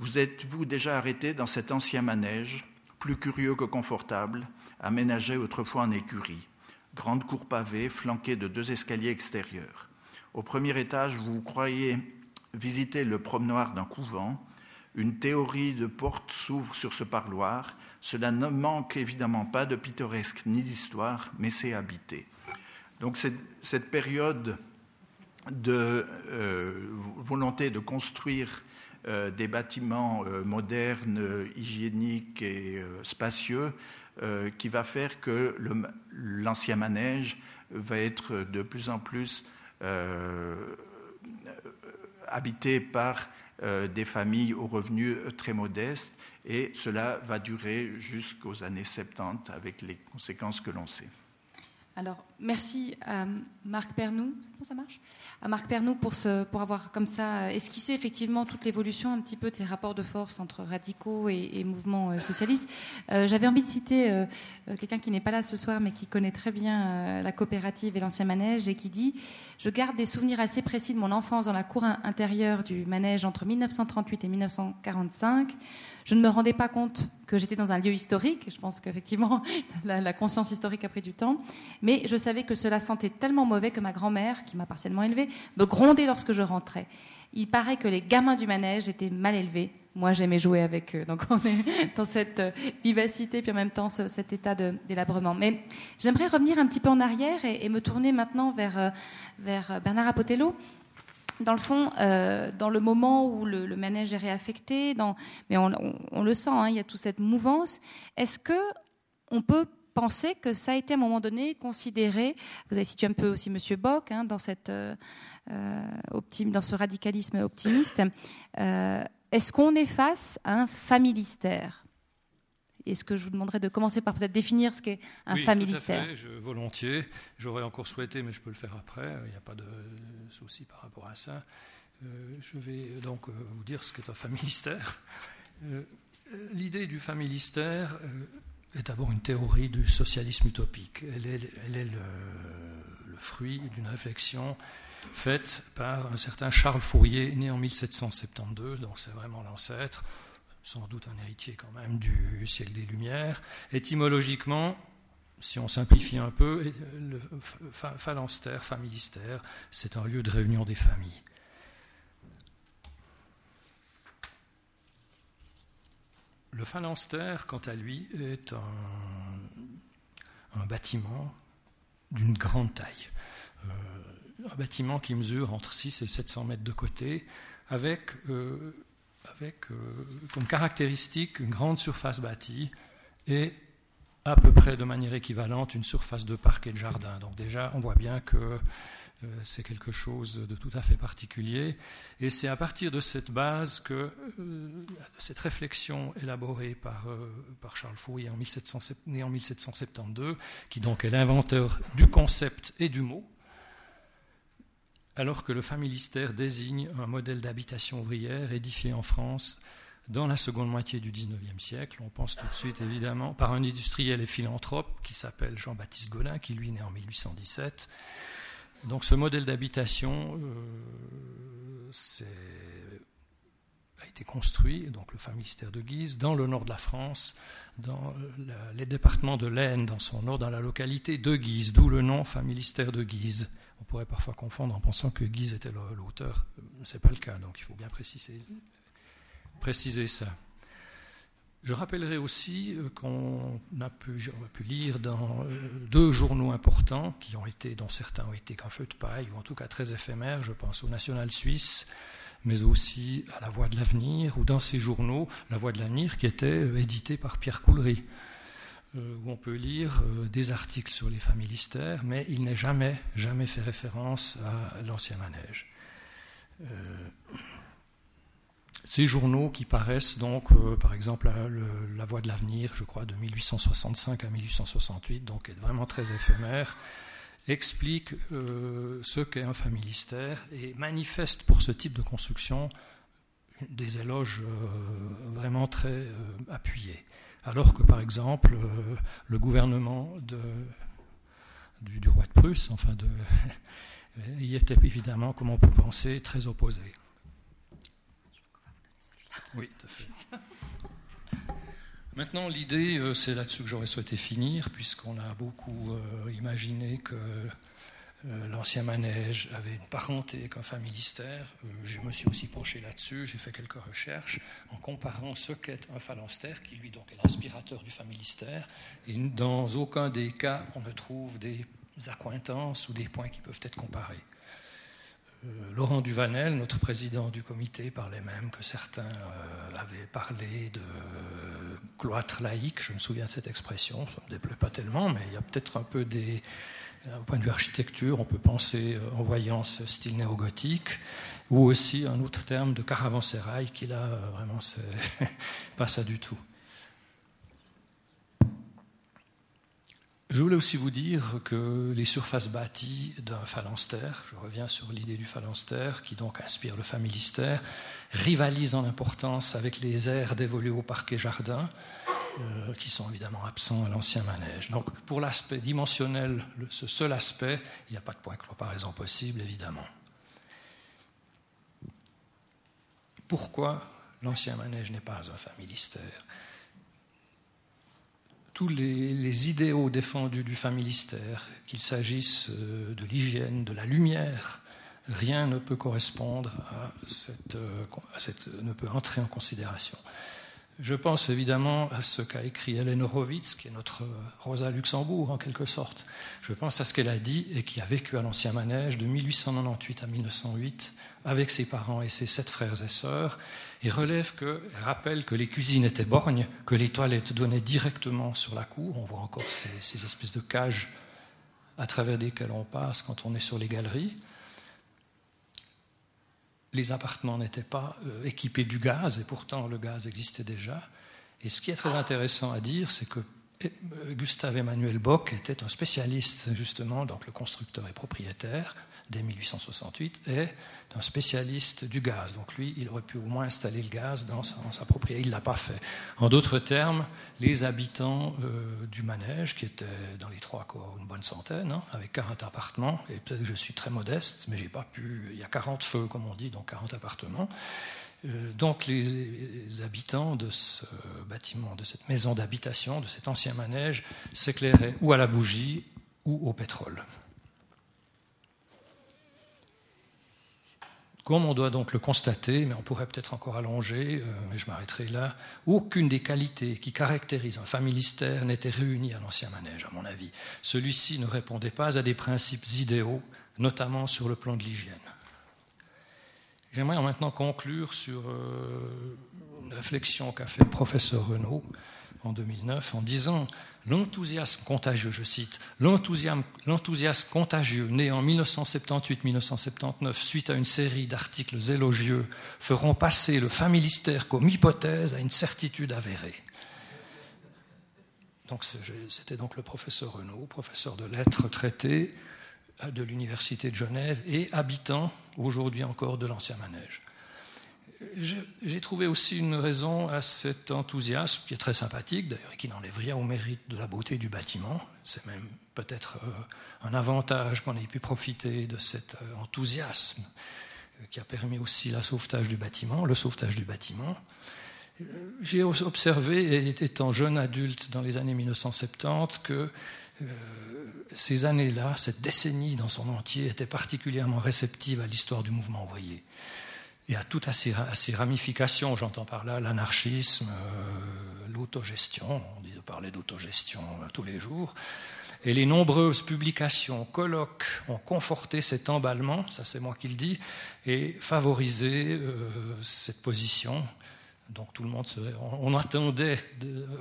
Vous êtes-vous déjà arrêté dans cet ancien manège plus curieux que confortable, aménagé autrefois en écurie. Grande cour pavée, flanquée de deux escaliers extérieurs. Au premier étage, vous croyez visiter le promenoir d'un couvent. Une théorie de porte s'ouvre sur ce parloir. Cela ne manque évidemment pas de pittoresque ni d'histoire, mais c'est habité. Donc cette période de euh, volonté de construire euh, des bâtiments euh, modernes, hygiéniques et euh, spacieux, qui va faire que l'ancien manège va être de plus en plus habité par des familles aux revenus très modestes et cela va durer jusqu'aux années 70 avec les conséquences que l'on sait. Alors, merci à Marc Pernou. ça marche? À Marc Pernou pour, avoir comme ça esquissé effectivement toute l'évolution un petit peu de ces rapports de force entre radicaux et, mouvements euh, socialistes. Euh, j'avais envie de citer euh, quelqu'un qui n'est pas là ce soir mais qui connaît très bien la coopérative et l'ancien manège et qui dit Je garde des souvenirs assez précis de mon enfance dans la cour intérieure du manège entre 1938 et 1945. Je ne me rendais pas compte que j'étais dans un lieu historique. Je pense qu'effectivement, la, conscience historique a pris du temps. Mais je savais que cela sentait tellement mauvais que ma grand-mère, qui m'a partiellement élevée, me grondait lorsque je rentrais. Il paraît que les gamins du manège étaient mal élevés. Moi, j'aimais jouer avec eux. Donc, on est dans cette euh, vivacité, puis en même temps, cet état délabrement. Mais j'aimerais revenir un petit peu en arrière et, me tourner maintenant vers, euh, vers Bernard Apotello dans le fond, euh, dans le moment où le, manège est réaffecté, mais on, le sent, hein, il y a toute cette mouvance. Est-ce que on peut penser que ça a été à un moment donné considéré Vous avez situé un peu aussi Monsieur Bock hein, dans cette euh, euh dans ce radicalisme optimiste. Est-ce qu'on est face à un familistère? Est-ce que je vous demanderais de commencer par peut-être définir ce qu'est un oui, familistère tout à fait, je, Volontiers. J'aurais encore souhaité, mais je peux le faire après. Il n'y a pas de souci par rapport à ça. Euh, je vais donc euh, vous dire ce qu'est un familistère. Euh, l'idée du familistère est d'abord une théorie du socialisme utopique. Elle est, elle est le, le, fruit d'une réflexion faite par un certain Charles Fourier, né en 1772, donc c'est vraiment l'ancêtre sans doute un héritier quand même du siècle des Lumières. Étymologiquement, si on simplifie un peu, le phalanstère, familistère, c'est un lieu de réunion des familles. Le phalanstère, quant à lui, est un, bâtiment d'une grande taille. Euh, un bâtiment qui mesure entre 6 et 700 mètres de côté, avec euh, avec euh, comme caractéristique une grande surface bâtie et à peu près de manière équivalente une surface de parc et de jardin. Donc déjà, on voit bien que euh, c'est quelque chose de tout à fait particulier. Et c'est à partir de cette base que euh, cette réflexion élaborée par, par Charles Fourier né en 1772, qui donc est l'inventeur du concept et du mot, alors que le familistère désigne un modèle d'habitation ouvrière édifié en France dans la seconde moitié du XIXe siècle. On pense tout de suite évidemment par un industriel et philanthrope qui s'appelle Jean-Baptiste Godin, qui lui naît en 1817. Donc ce modèle d'habitation euh, a été construit, donc le familistère de Guise, dans le nord de la France, dans les départements de l'Aisne, dans son nord, dans la localité de Guise, d'où le nom familistère de Guise. On pourrait parfois confondre en pensant que Guise était l'auteur. Ce n'est pas le cas, donc il faut bien préciser, ça. Je rappellerai aussi euh, qu'on a pu, lire dans euh, deux journaux importants, qui ont été, dont certains ont été qu'un feu de paille, ou en tout cas très éphémères, je pense au National Suisse mais aussi à La Voix de l'Avenir, ou dans ces journaux, La Voix de l'Avenir, qui était euh, édité par Pierre Coulery, euh, où on peut lire des articles sur les familistères, mais il n'est jamais, jamais fait référence à l'ancien manège. Ces journaux qui paraissent donc, euh, par exemple, La Voix de l'Avenir, je crois, de 1865 à 1868, donc vraiment très éphémère, expliquent euh, ce qu'est un familistère et manifestent pour ce type de construction des éloges euh, vraiment très appuyés. Alors que, par exemple, le gouvernement du, roi de Prusse, enfin, de, était évidemment, comme on peut penser, très opposé. Oui, tout à fait. Maintenant, l'idée, euh, c'est là-dessus que j'aurais souhaité finir, puisqu'on a beaucoup euh, imaginé que euh, l'ancien manège avait une parenté avec un familistère. je me suis aussi penché là-dessus, j'ai fait quelques recherches en comparant ce qu'est un phalanstère, qui lui donc est l'inspirateur du familistère, et dans aucun des cas on ne trouve des accointances ou des points qui peuvent être comparés. Euh, Laurent Duvanel, notre président du comité, parlait même que certains euh, avaient parlé de cloître laïque. Je me souviens de cette expression, ça ne me déplaît pas tellement, mais il y a peut-être un peu des. Au point de vue architecture, on peut penser euh, en voyant ce style néo-gothique, ou aussi un autre terme de caravansérail qui là, vraiment, c'est pas ça du tout. Je voulais aussi vous dire que les surfaces bâties d'un phalanstère, je reviens sur l'idée du phalanstère qui donc inspire le familistère, rivalisent en importance avec les aires dévolues au parquet jardin, euh, qui sont évidemment absents à l'ancien manège. Donc pour l'aspect dimensionnel, ce seul aspect, il n'y a pas de point de comparaison possible, évidemment. Pourquoi l'ancien manège n'est pas un familistère? Tous les, idéaux défendus du familistère, qu'il s'agisse euh, de l'hygiène, de la lumière, rien ne peut correspondre à cette, euh, ne peut entrer en considération. Je pense évidemment à ce qu'a écrit Hélène Horowitz, qui est notre Rosa Luxembourg en quelque sorte. Je pense à ce qu'elle a dit et qui a vécu à l'Ancien Manège de 1898 à 1908 avec ses parents et ses sept frères et sœurs, et relève que, rappelle que les cuisines étaient borgnes, que les toilettes donnaient directement sur la cour. On voit encore ces, ces espèces de cages à travers lesquelles on passe quand on est sur les galeries les appartements n'étaient pas euh, équipés du gaz, et pourtant le gaz existait déjà. Et ce qui est très intéressant à dire, c'est que euh, Gustave Emmanuel Bock était un spécialiste, justement, donc le constructeur et propriétaire, dès 1868, est un spécialiste du gaz. Donc lui, il aurait pu au moins installer le gaz dans sa, propriété. Il ne l'a pas fait. En d'autres termes, les habitants euh, du manège, qui étaient dans les trois corps une bonne centaine, hein, avec 40 appartements, et peut-être que je suis très modeste, mais j'ai pas pu. Il y a 40 feux, comme on dit, donc 40 appartements. Euh, donc les habitants de ce bâtiment, de cette maison d'habitation, de cet ancien manège, s'éclairaient ou à la bougie ou au pétrole. Comme on doit donc le constater, mais on pourrait peut-être encore allonger, euh, mais je m'arrêterai là, aucune des qualités qui caractérisent un familistère n'était réunie à l'ancien manège, à mon avis. Celui-ci ne répondait pas à des principes idéaux, notamment sur le plan de l'hygiène. J'aimerais maintenant conclure sur euh, une réflexion qu'a fait le professeur Renaud en 2009 en disant L'enthousiasme contagieux, je cite, l'enthousiasme contagieux né en 1978-1979 suite à une série d'articles élogieux feront passer le familistère comme hypothèse à une certitude avérée. Donc c'était donc le professeur Renaud, professeur de lettres traité de l'Université de Genève et habitant aujourd'hui encore de l'ancien manège j'ai trouvé aussi une raison à cet enthousiasme qui est très sympathique, d'ailleurs, et qui n'enlève rien au mérite de la beauté du bâtiment. C'est même peut-être euh, un avantage qu'on ait pu profiter de cet euh, enthousiasme euh, qui a permis aussi la sauvetage du bâtiment, le sauvetage du bâtiment. J'ai observé, étant jeune adulte dans les années 1970, que ces années-là, cette décennie dans son entier, était particulièrement réceptive à l'histoire du mouvement ouvrier et à toutes ces, ramifications. J'entends par là l'anarchisme, euh, l'autogestion, on parler d'autogestion euh, tous les jours. Et les nombreuses publications, colloques ont conforté cet emballement, ça c'est moi qui le dis, et favorisé euh, cette position. Donc tout le monde, on, attendait,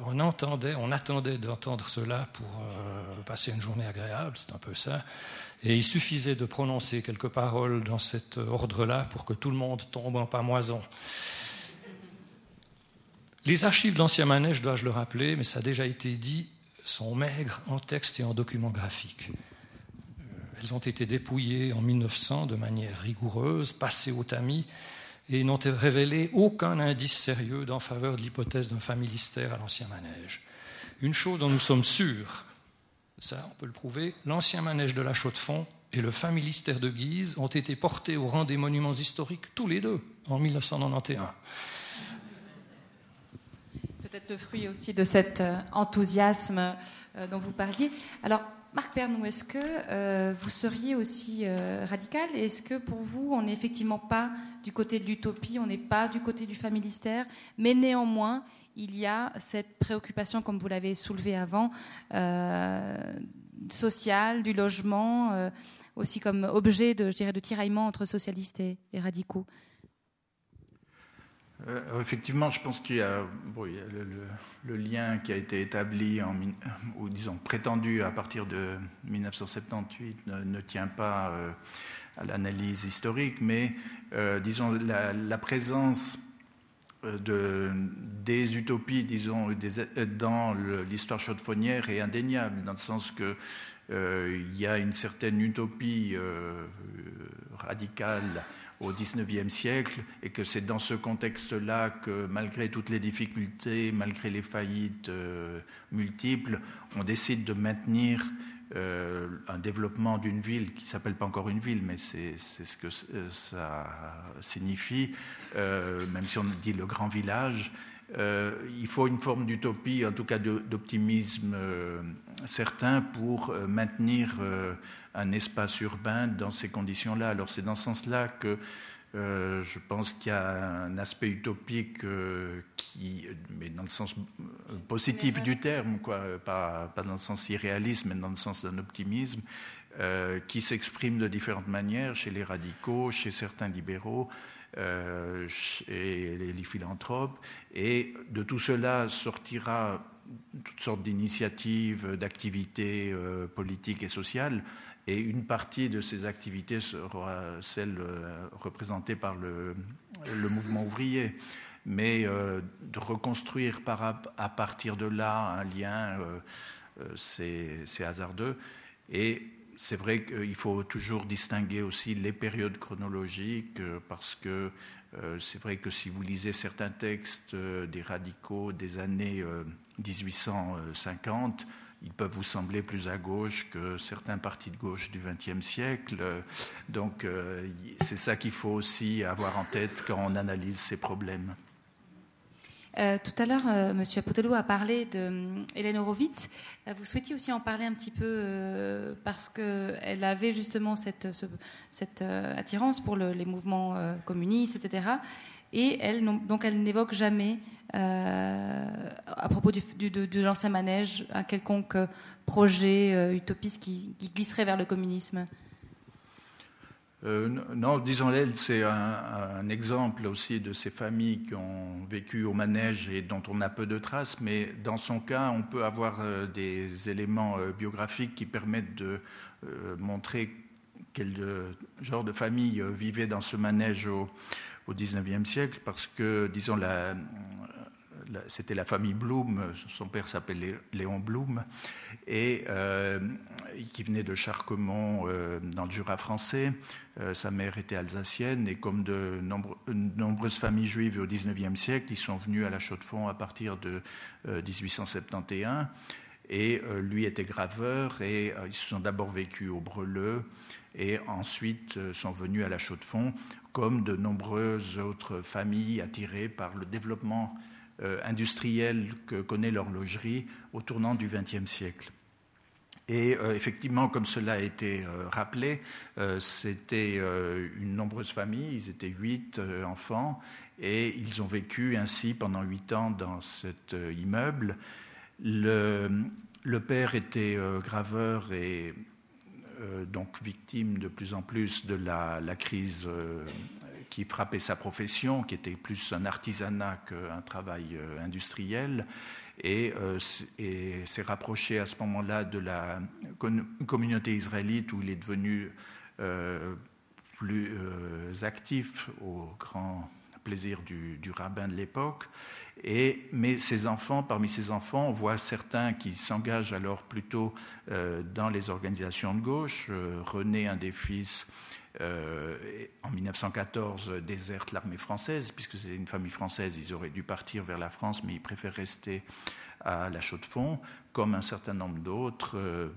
on entendait, on attendait d'entendre cela pour euh, passer une journée agréable, c'est un peu ça. Et il suffisait de prononcer quelques paroles dans cet ordre-là pour que tout le monde tombe en pamoison. Les archives d'Ancien Manège, dois-je le rappeler, mais ça a déjà été dit, sont maigres en texte et en documents graphiques. Euh, elles ont été dépouillées en 1900 de manière rigoureuse, passées au tamis, et n'ont révélé aucun indice sérieux en faveur de l'hypothèse d'un familistère à l'ancien manège. Une chose dont nous sommes sûrs, ça on peut le prouver, l'ancien manège de la Chaux-de-Fonds et le familistère de Guise ont été portés au rang des monuments historiques tous les deux en 1991. Peut-être le fruit aussi de cet euh, enthousiasme euh, dont vous parliez. Alors, Marc Pernou, est-ce que euh, vous seriez aussi radical? Est-ce que pour vous, on n'est effectivement pas du côté de l'utopie, on n'est pas du côté du familistère, mais néanmoins, il y a cette préoccupation, comme vous l'avez soulevé avant, euh, sociale, du logement, euh, aussi comme objet de tiraillement entre socialistes et, radicaux? Euh, effectivement, je pense qu'il y a, le, lien qui a été établi, en, ou disons prétendu à partir de 1978, ne, tient pas à l'analyse historique, mais disons la, présence euh, de, des utopies, disons, euh, dans l'histoire chaudefonnière est indéniable, dans le sens qu'il euh, y a une certaine utopie radicale au XIXe siècle et que c'est dans ce contexte-là que, malgré toutes les difficultés, malgré les faillites multiples, on décide de maintenir euh, un développement d'une ville qui s'appelle pas encore une ville, mais c'est ce que euh, ça signifie, euh, même si on dit le grand village. il faut une forme d'utopie, en tout cas d'optimisme certain pour maintenir un espace urbain dans ces conditions-là. Alors c'est dans ce sens-là que euh, je pense qu'il y a un aspect utopique euh, qui, mais dans le sens euh, positif du terme, quoi, pas, pas, dans le sens irréaliste, mais dans le sens d'un optimisme, qui s'exprime de différentes manières chez les radicaux, chez certains libéraux, chez les philanthropes. Et de tout cela sortira toutes sortes d'initiatives, d'activités politiques et sociales et une partie de ces activités sera celle euh, représentée par le, mouvement ouvrier. Mais euh, de reconstruire à partir de là un lien, euh, c'est hasardeux. Et c'est vrai qu'il faut toujours distinguer aussi les périodes chronologiques, parce que c'est vrai que si vous lisez certains textes des radicaux des années 1850, ils peuvent vous sembler plus à gauche que certains partis de gauche du XXe siècle. Donc euh, c'est ça qu'il faut aussi avoir en tête quand on analyse ces problèmes. Euh, tout à l'heure, euh, M. Apotello a parlé de Hélène Horowitz. vous souhaitiez aussi en parler un petit peu parce qu'elle avait justement cette attirance pour les mouvements communistes, etc. Et elle, donc, elle n'évoque jamais euh, à propos de, l'ancien manège, un quelconque projet euh, utopiste qui, glisserait vers le communisme. Euh, non, disons elle, c'est un, exemple aussi de ces familles qui ont vécu au manège et dont on a peu de traces, mais dans son cas, on peut avoir des éléments biographiques qui permettent de montrer quel genre de famille vivait dans ce manège au, au 19e siècle, parce que, disons, c'était la famille Blum, son père s'appelait Léon Blum, et euh, qui venait de Charquemont euh, dans le Jura français. Euh, sa mère était alsacienne, et comme de nombreuses familles juives au XIXe siècle, ils sont venus à la Chaux-de-Fonds à partir de 1871. Et lui était graveur, et ils se sont d'abord vécus au Breleux, et ensuite sont venus à la Chaux-de-Fonds, comme de nombreuses autres familles attirées par le développement euh, industrielle que connaît l'horlogerie au tournant du XXe siècle. Et euh, effectivement, comme cela a été euh, rappelé, c'était une nombreuse famille, ils étaient huit enfants, et ils ont vécu ainsi pendant huit ans dans cet immeuble. Le, père était graveur et donc victime de plus en plus de la, la crise qui frappait sa profession, qui était plus un artisanat qu'un travail industriel et, s'est rapproché à ce moment-là de la communauté israélite où il est devenu plus actif au grand plaisir du, rabbin de l'époque. Et, mais ses enfants, parmi ses enfants, on voit certains qui s'engagent alors plutôt euh, dans les organisations de gauche. Euh, René, un des fils, euh, en 1914 déserte l'armée française, puisque c'était une famille française, ils auraient dû partir vers la France, mais ils préfèrent rester à la Chaux-de-Fonds, comme un certain nombre d'autres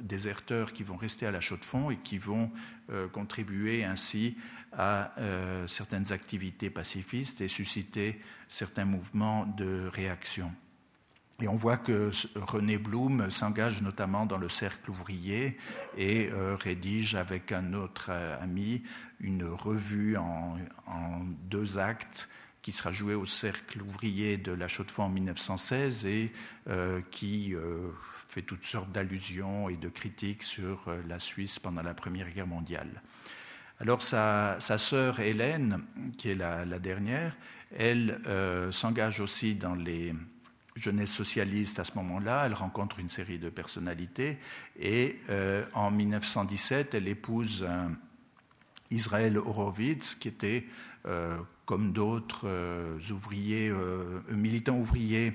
déserteurs qui vont rester à la Chaux-de-Fonds et qui vont contribuer ainsi à euh, certaines activités pacifistes et susciter certains mouvements de réaction. Et on voit que René Blum s'engage notamment dans le cercle ouvrier et euh, rédige avec un autre euh, ami une revue en, deux actes qui sera jouée au cercle ouvrier de la Chaux-de-Fonds en 1916 et qui fait toutes sortes d'allusions et de critiques sur la Suisse pendant la Première Guerre mondiale. Alors sa, sœur Hélène, qui est la, dernière, elle euh, s'engage aussi dans les jeunesses socialistes à ce moment-là. Elle rencontre une série de personnalités et euh, en 1917, elle épouse Israël Horowitz, qui était euh, comme d'autres ouvriers, militants ouvriers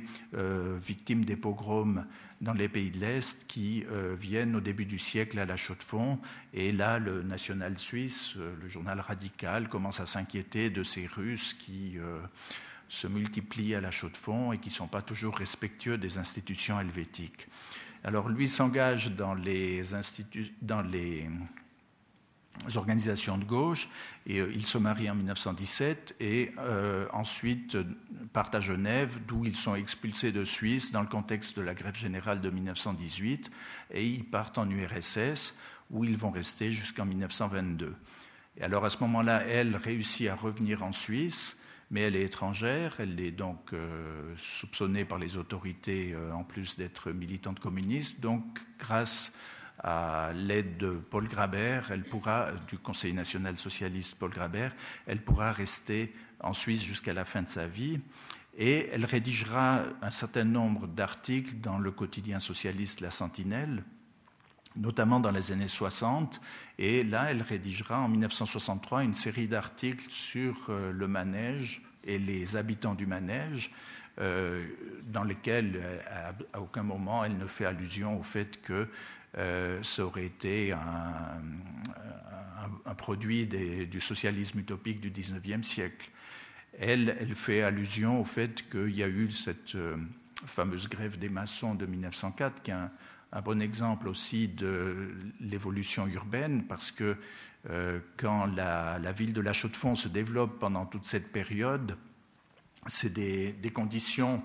victimes des pogroms dans les pays de l'Est qui euh, viennent au début du siècle à la Chaux-de-Fonds. Et là, le national suisse, euh, le journal radical, commence à s'inquiéter de ces Russes qui euh, se multiplient à la Chaux-de-Fonds et qui ne sont pas toujours respectueux des institutions helvétiques. Alors lui s'engage dans les, dans les organisations de gauche. Et euh, ils se marient en 1917 et euh, ensuite euh, partent à Genève, d'où ils sont expulsés de Suisse dans le contexte de la grève générale de 1918. Et ils partent en URSS, où ils vont rester jusqu'en 1922. Et alors à ce moment-là, elle réussit à revenir en Suisse, mais elle est étrangère, elle est donc soupçonnée par les autorités, en plus d'être militante communiste. Donc grâce à l'aide de Paul pourra, du Conseil national socialiste Paul Grabert, elle pourra rester en Suisse jusqu'à la fin de sa vie. Et elle rédigera un certain nombre d'articles dans le quotidien socialiste La Sentinelle, notamment dans les années 60. Et là, elle rédigera en 1963 une série d'articles sur euh, le manège et les habitants du manège, euh, dans lesquels, à, aucun moment, elle ne fait allusion au fait que euh, ça aurait été un, produit du socialisme utopique du XIXe siècle. Elle, fait allusion au fait qu'il y a eu cette euh, fameuse grève des maçons de 1904, qui est un, bon exemple aussi de l'évolution urbaine, parce que euh, quand la, ville de La Chaux-de-Fonds se développe pendant toute cette période, c'est des, conditions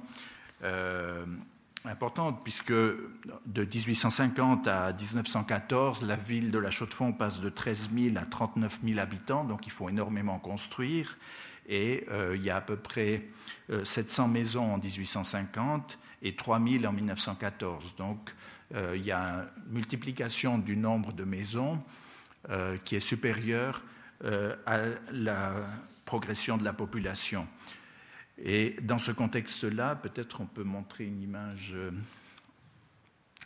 importante puisque de 1850 à 1914, la ville de La Chaux-de-Fonds passe de 13 000 à 39 000 habitants, donc il faut énormément construire. Et euh, il y a à peu près 700 euh, maisons en 1850 et 3 000 en 1914. Donc euh, il y a une multiplication du nombre de maisons qui est supérieure à la progression de la population. Et dans ce contexte-là, peut-être on peut montrer une image. Euh,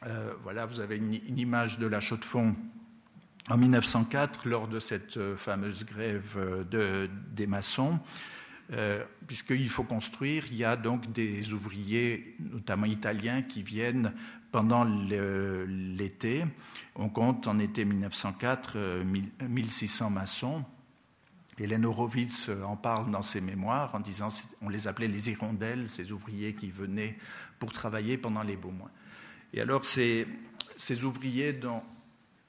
euh, voilà, vous avez une, image de la Chaux-de-Fonds en 1904, lors de cette euh, fameuse grève de, des maçons. Puisqu'il faut construire, il y a donc des ouvriers, notamment italiens, qui viennent pendant l'été. On compte en été 1904 1600 maçons Hélène Horowitz euh, en parle dans ses mémoires en disant on les appelait les hirondelles, ces ouvriers qui venaient pour travailler pendant les beaux mois. Et alors ces, ces ouvriers, dont,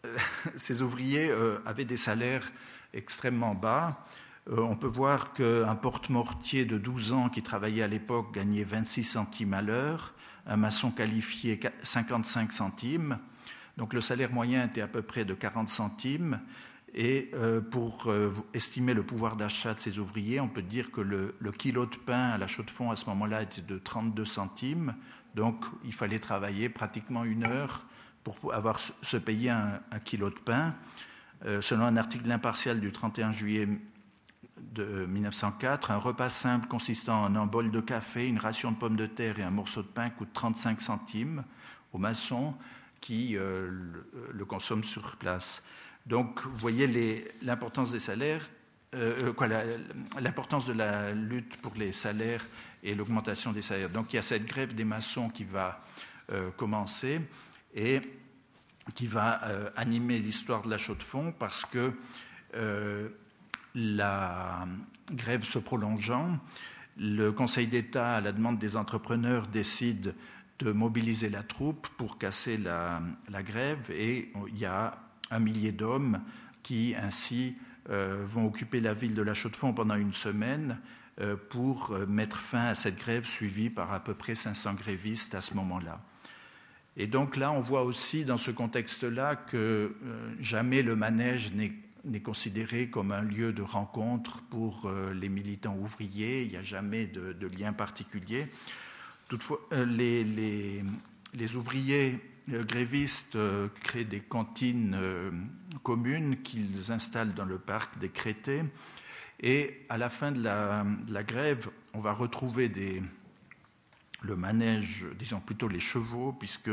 ces ouvriers euh, avaient des salaires extrêmement bas. Euh, on peut voir qu'un porte-mortier de 12 ans qui travaillait à l'époque gagnait 26 centimes à l'heure, un maçon qualifié 55 centimes. Donc le salaire moyen était à peu près de 40 centimes et euh, pour euh, estimer le pouvoir d'achat de ces ouvriers, on peut dire que le, kilo de pain à la chaux de fond à ce moment-là était de 32 centimes, Donc il fallait travailler pratiquement une heure pour avoir se payer un, kilo de pain. Euh, selon un article impartial du 31 juillet de 1904, un repas simple consistant en un bol de café, une ration de pommes de terre et un morceau de pain coûte 35 centimes aux maçons qui euh, le, consomment sur place. Donc, vous voyez l'importance des salaires, euh, l'importance de la lutte pour les salaires et l'augmentation des salaires. Donc, il y a cette grève des maçons qui va commencer et qui va animer l'histoire de la Chaux-de-Fonds parce que la grève se prolongeant, le Conseil d'État, à la demande des entrepreneurs, décide de mobiliser la troupe pour casser la, grève et il y a un millier d'hommes qui ainsi euh, vont occuper la ville de La Chaux-de-Fonds pendant une semaine euh, pour euh, mettre fin à cette grève suivie par à peu près 500 grévistes à ce moment-là. Et donc là, on voit aussi dans ce contexte-là que jamais le manège n'est considéré comme un lieu de rencontre pour les militants ouvriers, il n'y a jamais de, lien particulier. Toutefois, les, ouvriers grévistes créent des cantines communes qu'ils installent dans le parc des Crétés. Et à la fin de la, grève, on va retrouver le manège, disons plutôt les chevaux, puisque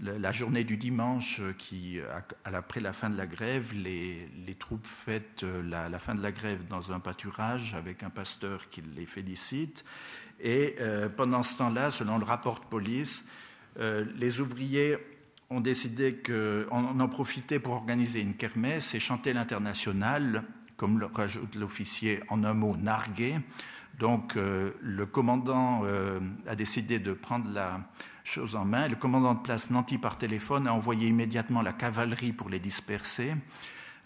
la journée du dimanche, euh, qui, après la fin de la grève, les, troupes fêtent euh, la, fin de la grève dans un pâturage avec un pasteur qui les félicite. Et euh, pendant ce temps-là, selon le rapport de police, les ouvriers ont décidé qu'on en profitait pour organiser une kermesse et chanter l'international, comme le rajoute l'officier en un mot, nargué. Donc le commandant a décidé de prendre la, chose en main. Le commandant de place Nanty par téléphone a envoyé immédiatement la cavalerie pour les disperser.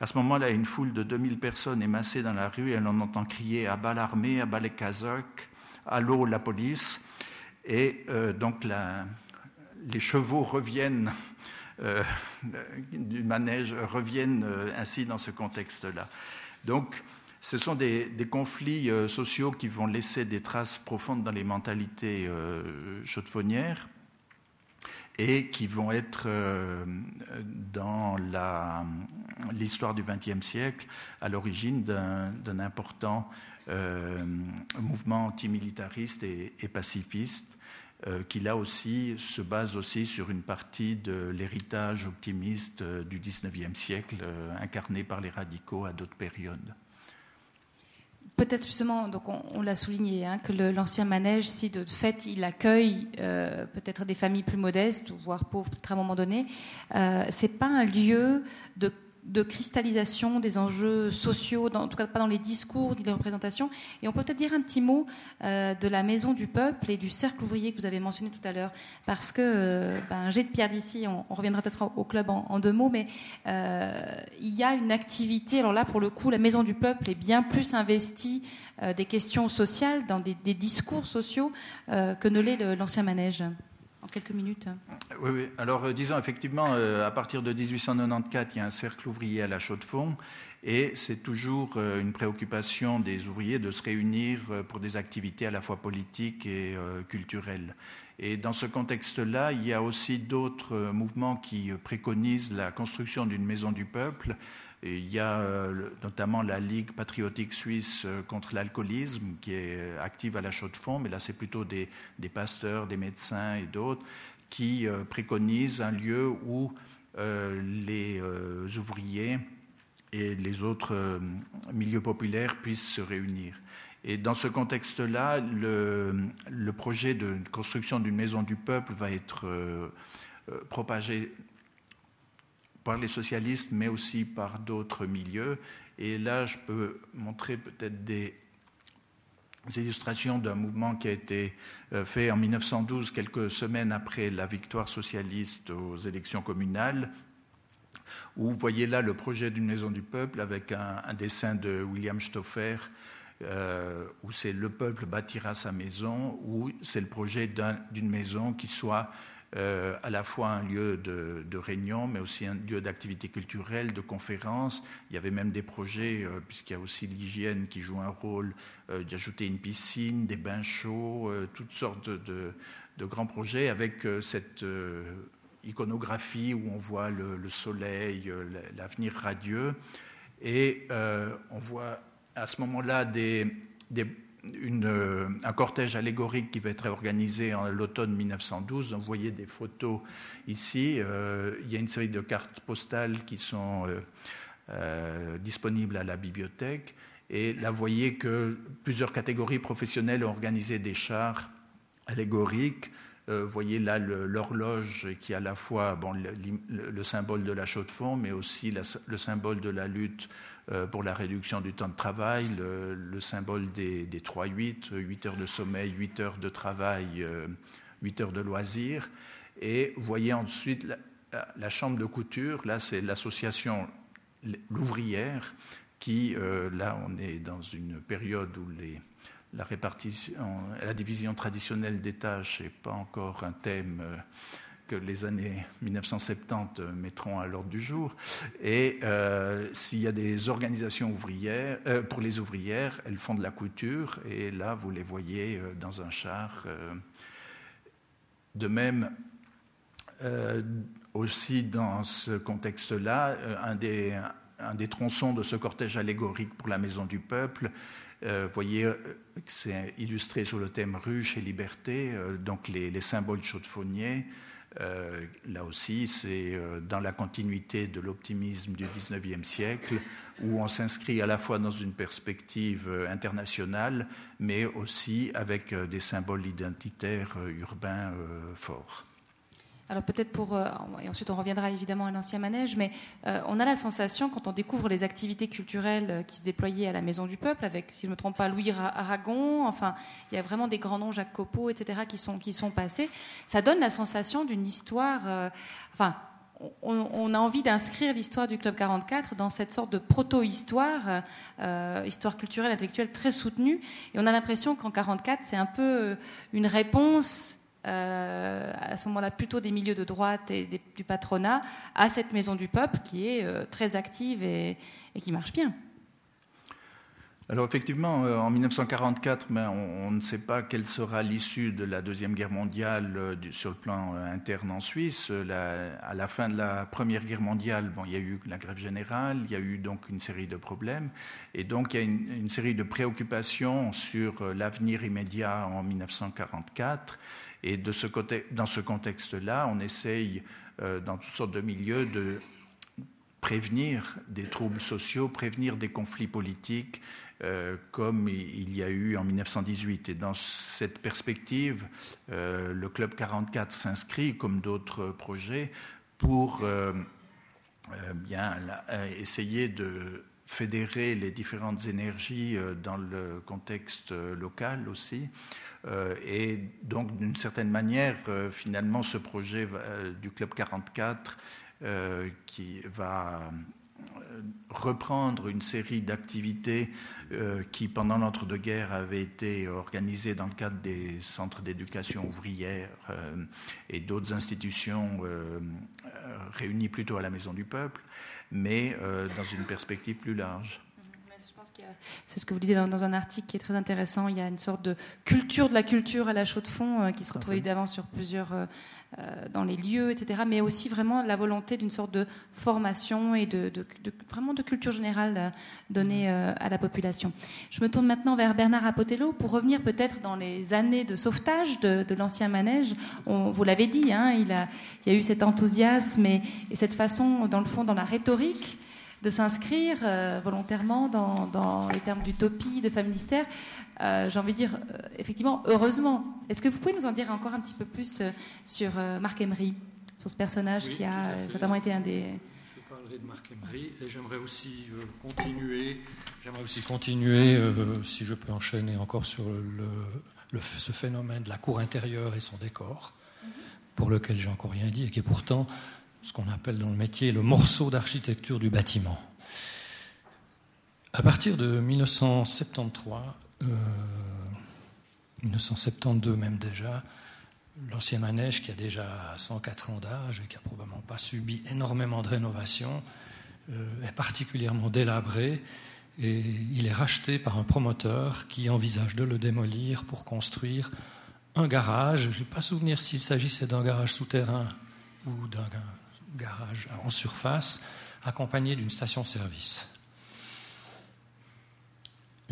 À ce moment-là, une foule de 2000 personnes est massée dans la rue et on entend crier à bas l'armée, à bas les casocs, à l'eau la police. Et euh, donc les chevaux reviennent euh, du manège, reviennent euh, ainsi dans ce contexte-là. Donc ce sont des, conflits sociaux qui vont laisser des traces profondes dans les mentalités chaudefonnières et qui vont être euh, dans l'histoire du XXe siècle à l'origine d'un important euh, mouvement antimilitariste et, pacifiste euh, qui là aussi se base aussi sur une partie de l'héritage optimiste du XIXe siècle incarné par les radicaux à d'autres périodes. Peut-être justement, donc on, l'a souligné, hein, que l'ancien manège, si de fait il accueille euh, peut-être des familles plus modestes, voire pauvres à un moment donné, euh, c'est pas un lieu de de cristallisation des enjeux sociaux, en tout cas pas dans les discours ni les représentations. Et on peut peut-être dire un petit mot euh, de la Maison du Peuple et du Cercle ouvrier que vous avez mentionné tout à l'heure, parce que euh, ben, j'ai de pierre d'ici, on, reviendra peut-être au club en, deux mots, mais euh, il y a une activité, alors là pour le coup, la Maison du Peuple est bien plus investie des questions sociales, dans des discours sociaux, que ne l'est l'ancien manège en quelques minutes. Oui. Alors, euh, disons effectivement, euh, à partir de 1894, il y a un cercle ouvrier à la Chaux-de-Fonds, et c'est toujours euh, une préoccupation des ouvriers de se réunir pour des activités à la fois politiques et culturelles. Et dans ce contexte-là, il y a aussi d'autres mouvements qui préconisent la construction d'une maison du peuple il y a euh, notamment la Ligue patriotique suisse euh, contre l'alcoolisme qui est active à la Chaux-de-Fonds, mais là c'est plutôt des, pasteurs, des médecins et d'autres qui euh, préconisent un lieu où les ouvriers et les autres milieux populaires puissent se réunir. Et dans ce contexte-là, le, projet de construction d'une maison du peuple va être propagé par les socialistes, mais aussi par d'autres milieux. Et là, je peux montrer peut-être des illustrations d'un mouvement qui a été euh, fait en 1912, quelques semaines après la victoire socialiste aux élections communales, où vous voyez là le projet d'une maison du peuple avec un, dessin de William Stauffer, euh, où c'est le peuple bâtira sa maison, où c'est le projet d'une maison qui soit euh, à la fois un lieu de, réunion, mais aussi un lieu d'activité culturelle, de conférences. Il y avait même des projets, euh, puisqu'il y a aussi l'hygiène qui joue un rôle, euh, d'ajouter une piscine, des bains chauds, toutes sortes de, de grands projets avec cette iconographie où on voit le, soleil, l'avenir radieux. Et on voit à ce moment-là des, un cortège allégorique qui va être organisé en l'automne 1912. Vous voyez des photos ici. il y a une série de cartes postales qui sont disponibles à la bibliothèque. Et là, vous voyez que plusieurs catégories professionnelles ont organisé des chars allégoriques. Euh, vous voyez là l'horloge qui est à la fois le, symbole de la chaux de fond, mais aussi le symbole de la lutte euh, pour la réduction du temps de travail, le, symbole des, des 3-8, 8 heures de sommeil, 8 heures de travail, 8 euh, heures de loisirs. Et vous voyez ensuite la, chambre de couture, là c'est l'association L'Ouvrière, qui, euh, là, on est dans une période où la répartition, la division traditionnelle des tâches n'est pas encore un thème euh, les années 1970 mettront à l'ordre du jour. Et euh, s'il y a des organisations ouvrières, pour les ouvrières, elles font de la couture, et là, vous les voyez dans un char. de même, aussi dans ce contexte-là, un des, tronçons de ce cortège allégorique pour la Maison du Peuple. Euh, vous voyez euh, que c'est illustré sur le thème ruche et liberté, euh, donc les, symboles chaudefonniers. Là aussi, c'est dans la continuité de l'optimisme du XIXe siècle, où on s'inscrit à la fois dans une perspective internationale, mais aussi avec des symboles identitaires urbains forts. Alors peut-être pour, euh, et ensuite on reviendra évidemment à l'ancien manège, mais euh, on a la sensation quand on découvre les activités culturelles euh, qui se déployaient à la Maison du Peuple, avec, si je ne me trompe pas, Louis Aragon, enfin il y a vraiment des grands noms, Jacques Copeau, etc., qui sont, qui sont passés, ça donne la sensation d'une histoire, enfin on, a envie d'inscrire l'histoire du Club 44 dans cette sorte de proto-histoire, histoire culturelle, intellectuelle très soutenue. Et on a l'impression qu'en 44, c'est un peu une réponse euh, à ce moment-là plutôt des milieux de droite et du patronat, à cette maison du peuple qui est euh, très active et, qui marche bien. Alors effectivement, euh, en 1944, ben, on, ne sait pas quelle sera l'issue de la Deuxième Guerre mondiale sur le plan interne en Suisse. à la fin de la Première Guerre mondiale, bon, il y a eu la grève générale, il y a eu donc une série de problèmes, et donc il y a une, une série de préoccupations sur l'avenir immédiat en 1944. Et de ce côté, dans ce contexte-là, on essaye, euh, dans toutes sortes de milieux, de prévenir des troubles sociaux, prévenir des conflits politiques, euh, comme il y a eu en 1918. Et dans cette perspective, euh, le Club 44 s'inscrit, comme d'autres projets, pour bien essayer de fédérer les différentes énergies dans le contexte local aussi. Euh, et donc, d'une certaine manière, euh, finalement, ce projet euh, du Club 44 qui va reprendre une série d'activités qui, pendant l'entre-deux-guerres, avaient été organisées dans le cadre des centres d'éducation ouvrière et d'autres institutions réunies plutôt à la Maison du Peuple, mais dans une perspective plus large c'est ce que vous disiez dans, un article qui est très intéressant. Il y a une sorte de culture de la culture à la chaux de fond euh, qui se retrouve évidemment sur plusieurs, euh, euh, dans les lieux, etc. Mais aussi vraiment la volonté d'une sorte de formation et de, vraiment de culture générale donnée à la population. Je me tourne maintenant vers Bernard Apotello pour revenir peut-être dans les années de sauvetage de, l'ancien manège. On, vous l'avez dit, hein, il, a, il y a eu cet enthousiasme et, et cette façon, dans le fond, dans la rhétorique de s'inscrire euh, volontairement dans, les termes d'utopie, de familistère. Euh, J'ai envie de dire, euh, effectivement, heureusement. Est-ce que vous pouvez nous en dire encore un petit peu plus euh, sur Marc Emery, sur ce personnage qui a certainement été un des. Je parlerai de Marc Emery et j'aimerais aussi continuer, j'aimerais aussi continuer, si je peux enchaîner encore sur le, ce phénomène de la cour intérieure et son décor, mhm. pour lequel j'ai encore rien dit et qui est pourtant ce qu'on appelle dans le métier le morceau d'architecture du bâtiment. À partir de 1973, 1972 euh, même déjà, l'ancien manège qui a déjà 104 ans d'âge et qui n'a probablement pas subi énormément de rénovation euh, est particulièrement délabré et il est racheté par un promoteur qui envisage de le démolir pour construire un garage. Je n'ai pas souvenir s'il s'agissait d'un garage souterrain ou d'un garage en surface, accompagné d'une station-service.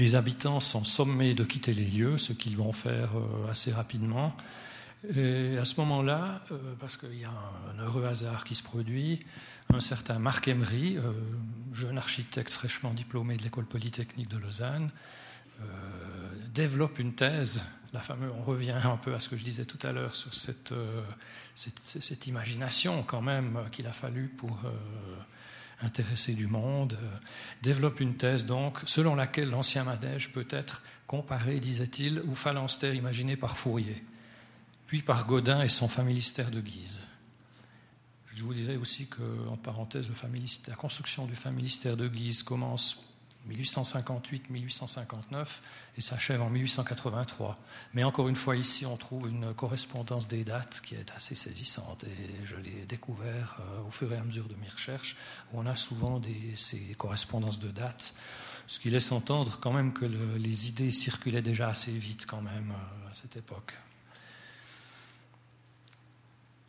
Les habitants sont sommés de quitter les lieux, ce qu'ils vont faire euh, assez rapidement. Et à ce moment-là, euh, parce qu'il y a un, heureux hasard qui se produit, un certain Marc Emery, euh, jeune architecte fraîchement diplômé de l'école polytechnique de Lausanne, développe une thèse. La fameuse, on revient un peu à ce que je disais tout à l'heure sur cette, cette, imagination quand même qu'il a fallu pour intéressé du monde, euh, développe une thèse donc selon laquelle l'ancien manège peut être comparé, disait-il, au phalanstère imaginé par Fourier, puis par Godin et son familistère de Guise. Je vous dirais aussi qu'en parenthèse, la construction du familistère de Guise commence 1858-1859 et s'achève en 1883. Mais encore une fois, ici, on trouve une correspondance des dates qui est assez saisissante et je l'ai découvert euh, au fur et à mesure de mes recherches, où on a souvent ces correspondances de dates, ce qui laisse entendre quand même que les idées circulaient déjà assez vite quand même euh, à cette époque.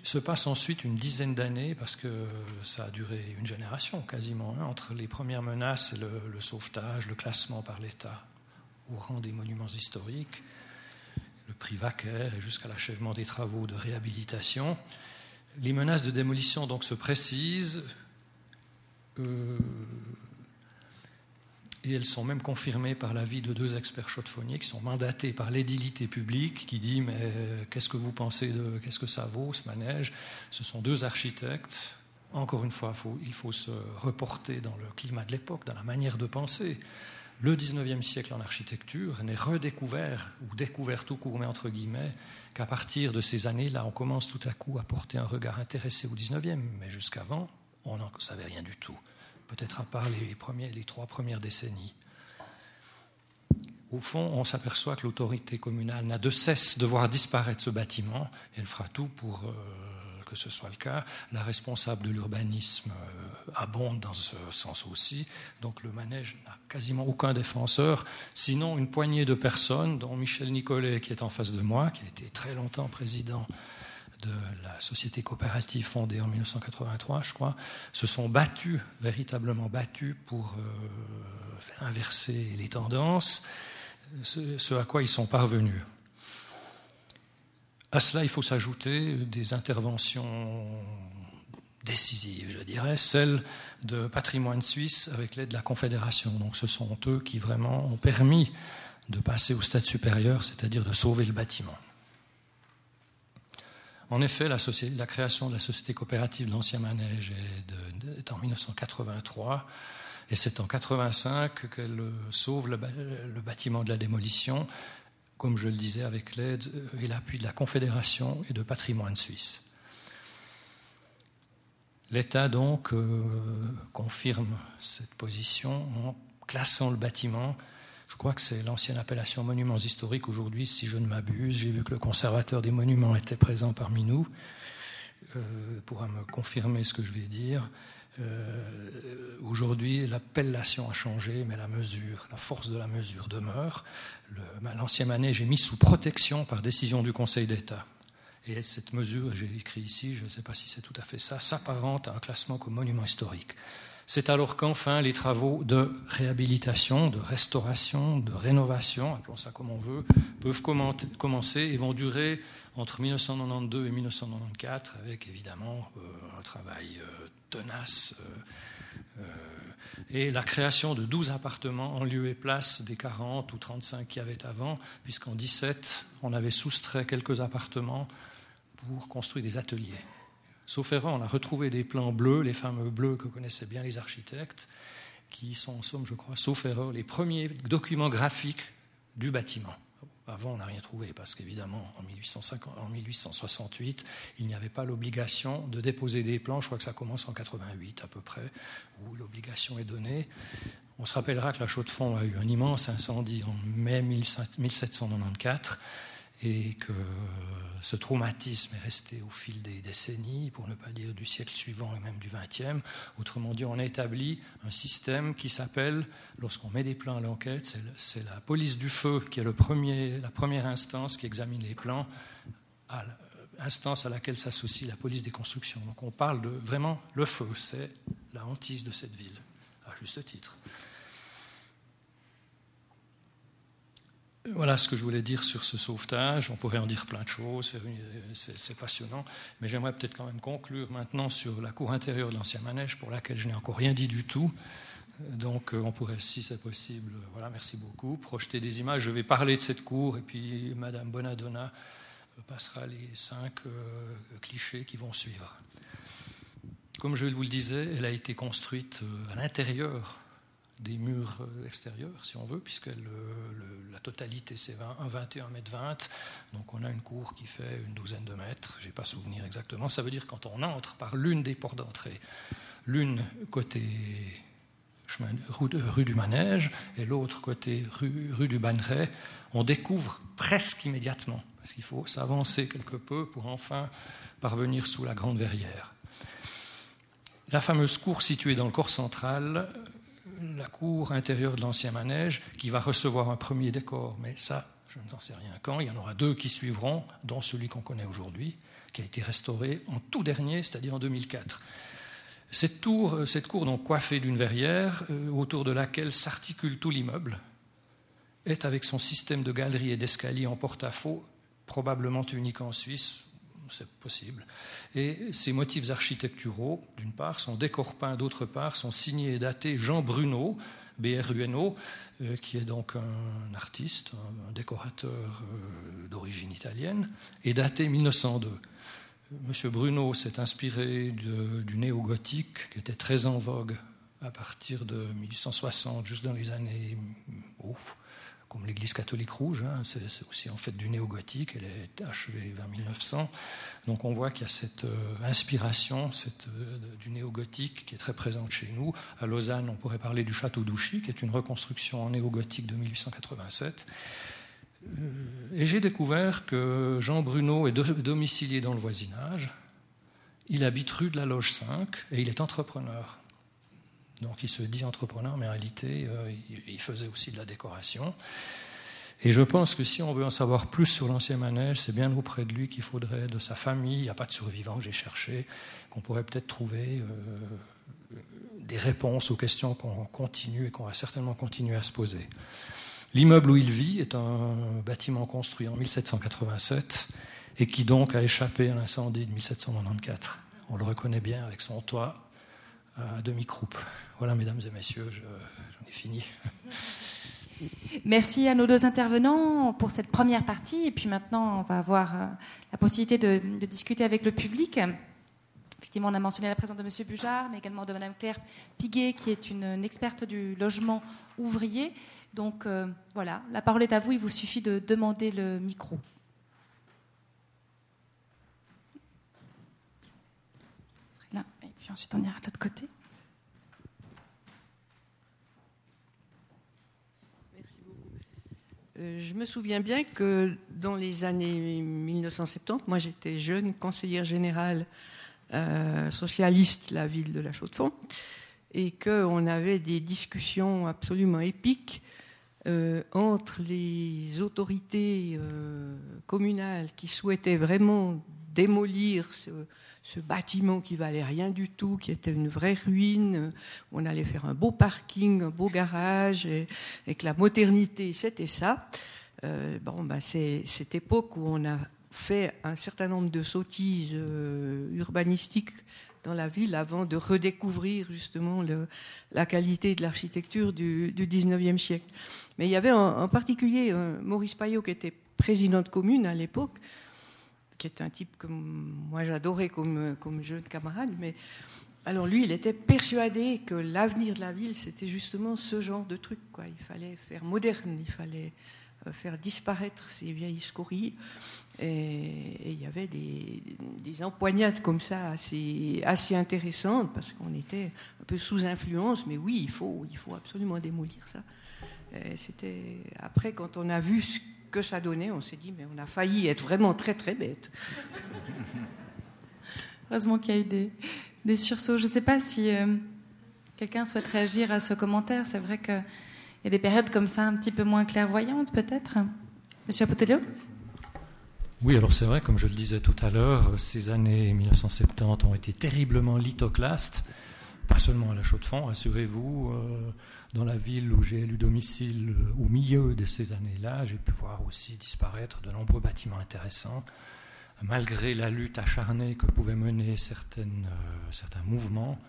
Il se passe ensuite une dizaine d'années, parce que ça a duré une génération quasiment, hein, entre les premières menaces le, sauvetage, le classement par l'État au rang des monuments historiques, le prix Vaquer et jusqu'à l'achèvement des travaux de réhabilitation. Les menaces de démolition donc se précisent. Euh, et elles sont même confirmées par l'avis de deux experts chaudefonniers qui sont mandatés par l'édilité publique qui dit mais euh, qu'est-ce que vous pensez de qu'est-ce que ça vaut ce manège? Ce sont deux architectes. Encore une fois, il faut se reporter dans le climat de l'époque, dans la manière de penser. Le 19e siècle en architecture n'est redécouvert, ou découvert tout court, mais entre guillemets, qu'à partir de ces années-là, on commence tout à coup à porter un regard intéressé au 19e, mais jusqu'avant, on n'en savait rien du tout peut-être à part les, les trois premières décennies. Au fond, on s'aperçoit que l'autorité communale n'a de cesse de voir disparaître ce bâtiment, elle fera tout pour euh, que ce soit le cas. La responsable de l'urbanisme euh, abonde dans ce sens aussi, donc le manège n'a quasiment aucun défenseur, sinon une poignée de personnes, dont Michel Nicolet, qui est en face de moi, qui a été très longtemps président de la société coopérative fondée en 1983, je crois, se sont battus, véritablement battus, pour euh, inverser les tendances, ce, à quoi ils sont parvenus. À cela, il faut s'ajouter des interventions décisives, je dirais, celles de Patrimoine Suisse avec l'aide de la Confédération. Donc ce sont eux qui vraiment ont permis de passer au stade supérieur, c'est-à-dire de sauver le bâtiment. En effet, la, création de la société coopérative de l'Ancien Manège est, en 1983, et c'est en 1985 qu'elle sauve le, bâtiment de la démolition, comme je le disais, avec l'aide et l'appui de la Confédération et de Patrimoine Suisse. L'État, donc, euh, confirme cette position en classant le bâtiment je crois que c'est l'ancienne appellation monuments historiques aujourd'hui, si je ne m'abuse. J'ai vu que le conservateur des monuments était présent parmi nous, euh, pourra me confirmer ce que je vais dire. Euh, aujourd'hui, l'appellation a changé, mais la mesure, la force de la mesure demeure. L'ancien manège est mis sous protection par décision du Conseil d'État. Et cette mesure, j'ai écrit ici, je ne sais pas si c'est tout à fait ça, s'apparente à un classement comme monument historique. C'est alors qu'enfin les travaux de réhabilitation, de restauration, de rénovation, appelons ça comme on veut, peuvent commencer et vont durer entre 1992 et 1994, avec évidemment euh, un travail euh, tenace euh, et la création de 12 appartements en lieu et place des 40 ou 35 qu'il y avait avant, puisqu'en 17, on avait soustrait quelques appartements pour construire des ateliers. Sauf erreur, on a retrouvé des plans bleus, les fameux bleus que connaissaient bien les architectes, qui sont en somme, je crois, sauf erreur, les premiers documents graphiques du bâtiment. Avant, on n'a rien trouvé parce qu'évidemment, en, en 1868, il n'y avait pas l'obligation de déposer des plans. Je crois que ça commence en 88 à peu près, où l'obligation est donnée. On se rappellera que la Chaux-de-Fonds a eu un immense incendie en mai 1794 et que ce traumatisme est resté au fil des décennies, pour ne pas dire du siècle suivant et même du XXe. Autrement dit, on a établi un système qui s'appelle, lorsqu'on met des plans à l'enquête, c'est la police du feu qui est la première instance qui examine les plans, à instance à laquelle s'associe la police des constructions. Donc on parle de vraiment le feu, c'est la hantise de cette ville, à juste titre. Voilà ce que je voulais dire sur ce sauvetage. On pourrait en dire plein de choses, c'est passionnant. Mais j'aimerais peut-être quand même conclure maintenant sur la cour intérieure de l'ancien manège, pour laquelle je n'ai encore rien dit du tout. Donc euh, on pourrait, si c'est possible, voilà, merci beaucoup, projeter des images. Je vais parler de cette cour et puis Madame Bonadonna passera les cinq euh, clichés qui vont suivre. Comme je vous le disais, elle a été construite euh, à l'intérieur des murs euh, extérieurs, si on veut, puisque la totalité c'est 21 mètres 20, donc on a une cour qui fait une douzaine de mètres, je n'ai pas souvenir exactement. Ça veut dire quand on entre par l'une des portes d'entrée, l'une côté chemin, rue, du Manège et l'autre côté rue, rue du Banneret, on découvre presque immédiatement, parce qu'il faut s'avancer quelque peu pour enfin parvenir sous la grande verrière. La fameuse cour située dans le corps central la cour intérieure de l'ancien manège qui va recevoir un premier décor, mais ça, je ne sais rien quand. Il y en aura deux qui suivront, dont celui qu'on connaît aujourd'hui, qui a été restauré en tout dernier, c'est-à-dire en 2004. Cette, tour, euh, cette cour, donc coiffée d'une verrière, euh, autour de laquelle s'articule tout l'immeuble, est avec son système de galeries et d'escaliers en porte-à-faux, probablement unique en Suisse, c'est possible. Et ces motifs architecturaux, d'une part, sont décor peints, d'autre part, sont signés et datés Jean Bruno, BRUNO, euh, qui est donc un artiste, un, décorateur euh, d'origine italienne, et daté 1902. Monsieur Bruno s'est inspiré du néo-gothique, qui était très en vogue à partir de 1860, juste dans les années ouf, comme l'Église catholique rouge, hein, c'est aussi en fait du néo-gothique, elle est achevée vers 1900. Donc on voit qu'il y a cette euh, inspiration cette, euh, du néo-gothique qui est très présente chez nous. À Lausanne, on pourrait parler du château d'Ouchy, qui est une reconstruction en néo-gothique de 1887. Euh, et j'ai découvert que Jean Bruno est domicilié dans le voisinage. Il habite rue de la Loge 5 et il est entrepreneur. Donc il se dit entrepreneur, mais en réalité, euh, il faisait aussi de la décoration. Et je pense que si on veut en savoir plus sur l'ancien manège, c'est bien auprès de lui qu'il faudrait, de sa famille, il n'y a pas de survivants, j'ai cherché, qu'on pourrait peut-être trouver euh, des réponses aux questions qu'on continue et qu'on va certainement continuer à se poser. L'immeuble où il vit est un bâtiment construit en 1787 et qui donc a échappé à l'incendie de 1794. On le reconnaît bien avec son toit à demi-croupe. Voilà, mesdames et messieurs, j'en ai fini. Merci à nos deux intervenants pour cette première partie. Et puis maintenant, on va avoir euh, la possibilité de, discuter avec le public. Effectivement, on a mentionné la présence de M. Bujard, mais également de Mme Claire Piguet, qui est une, experte du logement ouvrier. Donc euh, voilà, la parole est à vous. Il vous suffit de demander le micro. Là, et ensuite on ira de l'autre côté. Euh, je me souviens bien que dans les années 1970, moi j'étais jeune conseillère générale euh, socialiste la ville de la Chaux-de-Fonds et qu'on avait des discussions absolument épiques euh, entre les autorités communales qui souhaitaient vraiment démolir ce, ce bâtiment qui valait rien du tout, qui était une vraie ruine. On allait faire un beau parking, un beau garage, et, que la modernité, c'était ça. Euh, bon, bah, c'est cette époque où on a fait un certain nombre de sottises euh, urbanistiques dans la ville avant de redécouvrir justement la qualité de l'architecture du, du 19e siècle. Mais il y avait en, particulier euh, Maurice Payot qui était président de commune à l'époque, qui est un type que moi j'adorais comme, jeune camarade, mais alors lui, il était persuadé que l'avenir de la ville, c'était justement ce genre de truc. Quoi. Il fallait faire moderne, il fallait euh, faire disparaître ces vieilles scories. Et, il y avait des, des, empoignades comme ça assez, assez intéressantes, parce qu'on était un peu sous influence, mais oui, il faut, il faut absolument démolir ça. C'était après, quand on a vu ce que ça donnait, on s'est dit, mais on a failli être vraiment très très bête. Heureusement qu'il y a eu des, des sursauts. Je ne sais pas si euh, quelqu'un souhaite réagir à ce commentaire. C'est vrai qu'il y a des périodes comme ça un petit peu moins clairvoyantes, peut-être. Monsieur Apotelio? Oui, alors c'est vrai, comme je le disais tout à l'heure, ces années 1970 ont été terriblement lithoclastes, pas seulement à la Chaux-de-Fonds, rassurez-vous, euh, dans la ville où j'ai élu domicile au milieu de ces années-là, j'ai pu voir aussi disparaître de nombreux bâtiments intéressants, malgré la lutte acharnée que pouvaient mener euh, certains mouvements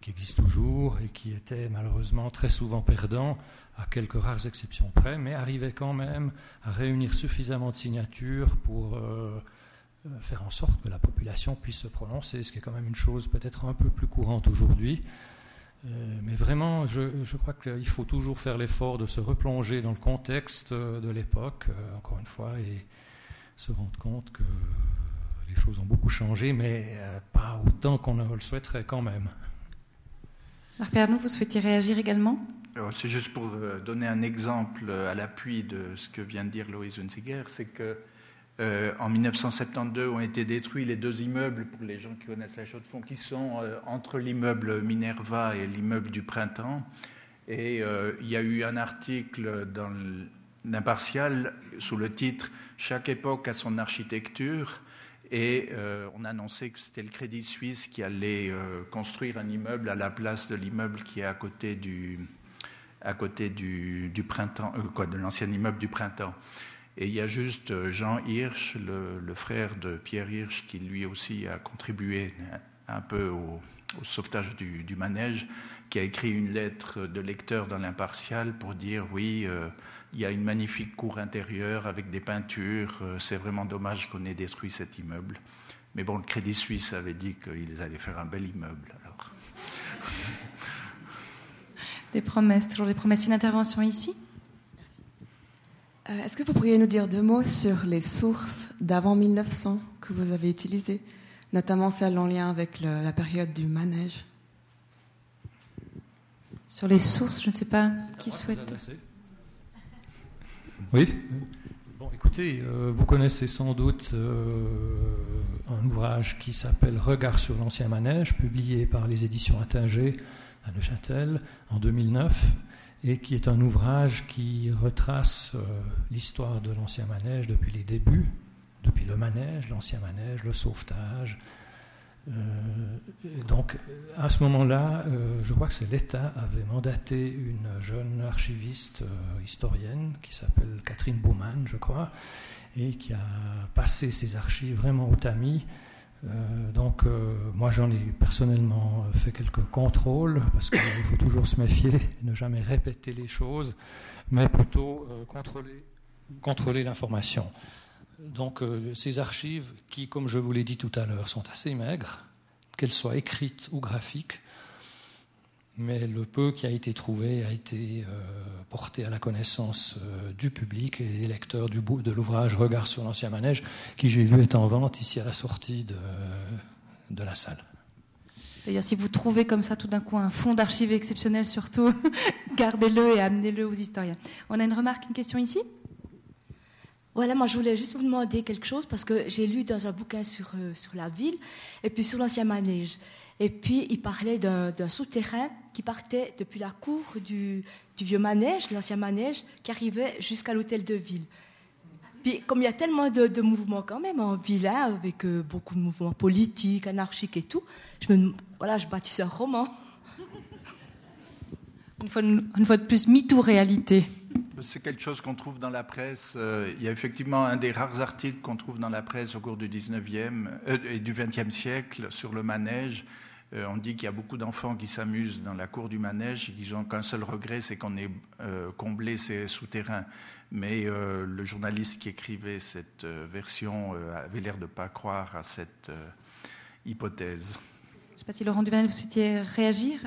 qui existent toujours et qui étaient malheureusement très souvent perdants à quelques rares exceptions près, mais arrivait quand même à réunir suffisamment de signatures pour euh, euh, faire en sorte que la population puisse se prononcer, ce qui est quand même une chose peut-être un peu plus courante aujourd'hui. Euh, mais vraiment, je, je crois qu'il faut toujours faire l'effort de se replonger dans le contexte de l'époque, encore une fois, et se rendre compte que les choses ont beaucoup changé, mais pas autant qu'on le souhaiterait quand même. Marc Pernou, vous souhaitiez réagir également? C'est juste pour euh, donner un exemple euh, à l'appui de ce que vient de dire Loïs Hunziger, c'est que euh, en 1972 ont été détruits les deux immeubles, pour les gens qui connaissent la Chaux-de-Fonds, qui sont entre l'immeuble Minerva et l'immeuble du Printemps. Et il y a eu un article dans l'impartial sous le titre Chaque époque a son architecture. Et on annonçait que c'était le Crédit Suisse qui allait construire un immeuble à la place de l'immeuble qui est à côté du, à côté du, printemps, euh, de l'ancien immeuble du printemps. Et il y a juste euh, Jean Hirsch, le, frère de Pierre Hirsch, qui lui aussi a contribué un peu au, sauvetage du, manège, qui a écrit une lettre de lecteur dans l'impartial pour dire oui, euh, il y a une magnifique cour intérieure avec des peintures, c'est vraiment dommage qu'on ait détruit cet immeuble. Mais bon, le Crédit Suisse avait dit qu'ils allaient faire un bel immeuble. Alors. des promesses, toujours des promesses. Une intervention ici? euh, Est-ce que vous pourriez nous dire deux mots sur les sources d'avant 1900 que vous avez utilisées, notamment celles en lien avec la période du manège? Sur les sources, je ne sais pas qui souhaite. Oui. Bon, écoutez, euh, vous connaissez sans doute euh, un ouvrage qui s'appelle Regard sur l'ancien manège, publié par les éditions Attinger à Neuchâtel en 2009 et qui est un ouvrage qui retrace euh, l'histoire de l'ancien manège depuis les débuts, depuis le manège, l'ancien manège, le sauvetage. Euh, donc à ce moment-là, euh, je crois que c'est l'État avait mandaté une jeune archiviste historienne qui s'appelle Catherine Baumann, je crois, et qui a passé ses archives vraiment au tamis euh, donc, euh, moi, j'en ai personnellement fait quelques contrôles, parce qu'il faut toujours se méfier, ne jamais répéter les choses, mais plutôt euh, contrôler l'information. Donc, ces archives, qui, comme je vous l'ai dit tout à l'heure, sont assez maigres, qu'elles soient écrites ou graphiques, mais le peu qui a été trouvé a été euh, porté à la connaissance euh, du public et des lecteurs du bout de l'ouvrage Regard sur l'ancien manège, qui j'ai vu est en vente ici à la sortie de, de la salle. D'ailleurs, si vous trouvez comme ça tout d'un coup un fonds d'archives exceptionnel, surtout, gardez-le et amenez-le aux historiens. On a une remarque, une question ici? Voilà, moi je voulais juste vous demander quelque chose parce que j'ai lu dans un bouquin sur, euh, sur la ville et puis sur l'ancien manège. Et puis, il parlait d'un souterrain qui partait depuis la cour du, vieux manège, l'ancien manège, qui arrivait jusqu'à l'hôtel de ville. Puis, comme il y a tellement de, mouvements quand même en ville, hein, avec euh, beaucoup de mouvements politiques, anarchiques et tout, je me, voilà, je bâtissais un roman. Une fois, une fois de plus, MeToo-réalité. C'est quelque chose qu'on trouve dans la presse. Euh, il y a effectivement un des rares articles qu'on trouve dans la presse au cours du 19e euh, et du 20e siècle sur le manège euh, on dit qu'il y a beaucoup d'enfants qui s'amusent dans la cour du manège et qui n'ont qu'un seul regret, c'est qu'on ait euh, comblé ces souterrains. Mais le journaliste qui écrivait cette version avait l'air de ne pas croire à cette hypothèse. Je ne sais pas si Laurent Dumanel, vous souhaitiez réagir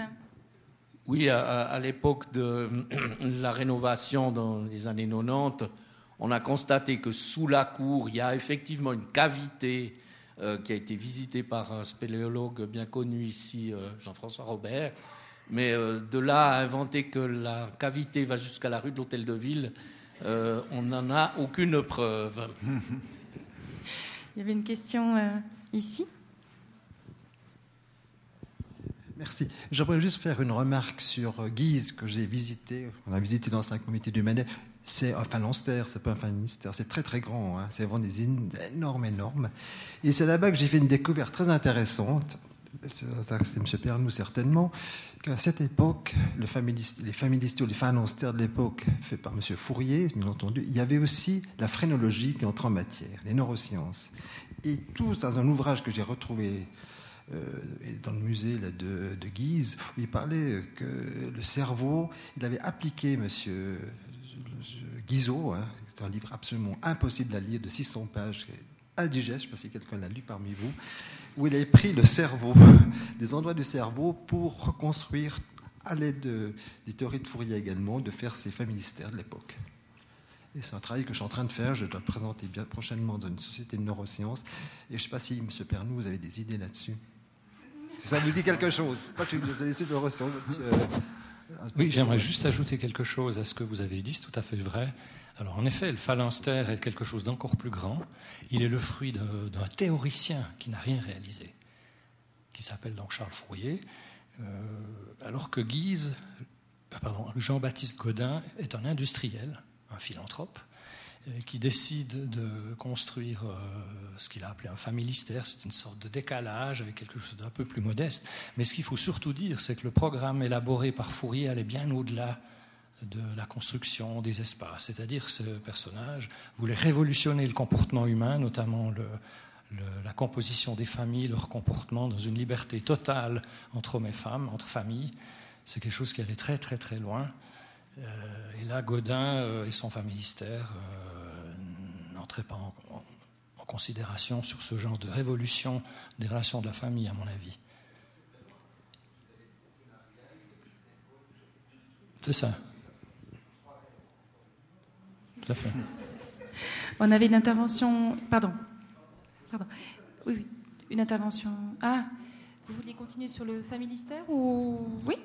Oui, à, l'époque de la rénovation dans les années 90, on a constaté que sous la cour, il y a effectivement une cavité euh, qui a été visité par un spéléologue bien connu ici, euh, Jean-François Robert, Mais euh, de là à inventer que la cavité va jusqu'à la rue de l'Hôtel de Ville, on n'en a aucune preuve. Il y avait une question ici. Merci. J'aimerais juste faire une remarque sur euh, Guise que j'ai visité. On a visité dans un comité du Manet. C'est un phalanstère, c'est pas un phalanstère, c'est très très grand. Hein. C'est vraiment des énormes, énormes. Et c'est là-bas que j'ai fait une découverte très intéressante. C'est M. Pernou certainement, qu'à cette époque, le les familistes ou les phalanstères de l'époque, fait par M. Fourier, bien entendu, il y avait aussi la phrénologie qui entre en matière, les neurosciences. Et tout dans un ouvrage que j'ai retrouvé dans le musée de, Guise, où il parlait que le cerveau, il avait appliqué monsieur Guizot, hein, c'est un livre absolument impossible à lire, de 600 pages, indigeste, je ne sais pas si quelqu'un l'a lu parmi vous, où il avait pris le cerveau, des endroits du cerveau, pour reconstruire, à l'aide des théories de Fourier également, de faire ces familistères de l'époque. Et c'est un travail que je suis en train de faire. Je dois le présenter bien prochainement dans une société de neurosciences. Et je ne sais pas si, M. Pernou, vous avez des idées là-dessus. Ça vous dit quelque chose Oui, j'aimerais juste ajouter quelque chose à ce que vous avez dit, c'est tout à fait vrai. Alors en effet, le phalanstère est quelque chose d'encore plus grand. Il est le fruit d'un théoricien qui n'a rien réalisé, qui s'appelle donc Charles Fourier, euh, alors que Guise, euh, pardon, Jean-Baptiste Godin est un industriel, un philanthrope, qui décide de construire euh, ce qu'il a appelé un familistère. C'est une sorte de décalage avec quelque chose d'un peu plus modeste. Mais ce qu'il faut surtout dire, c'est que le programme élaboré par Fourier allait bien au-delà de la construction des espaces. C'est-à-dire que ce personnage voulait révolutionner le comportement humain, notamment la composition des familles, leur comportement dans une liberté totale entre hommes et femmes, entre familles. C'est quelque chose qui allait très très très loin. Euh, et là, Godin euh, et son familistère n'entrait pas en, considération sur ce genre de révolution des relations de la famille, à mon avis. C'est ça. Tout à fait. On avait une intervention. Pardon. Pardon. Oui, oui. Une intervention. Ah, vous vouliez continuer sur le familistère ou? Oui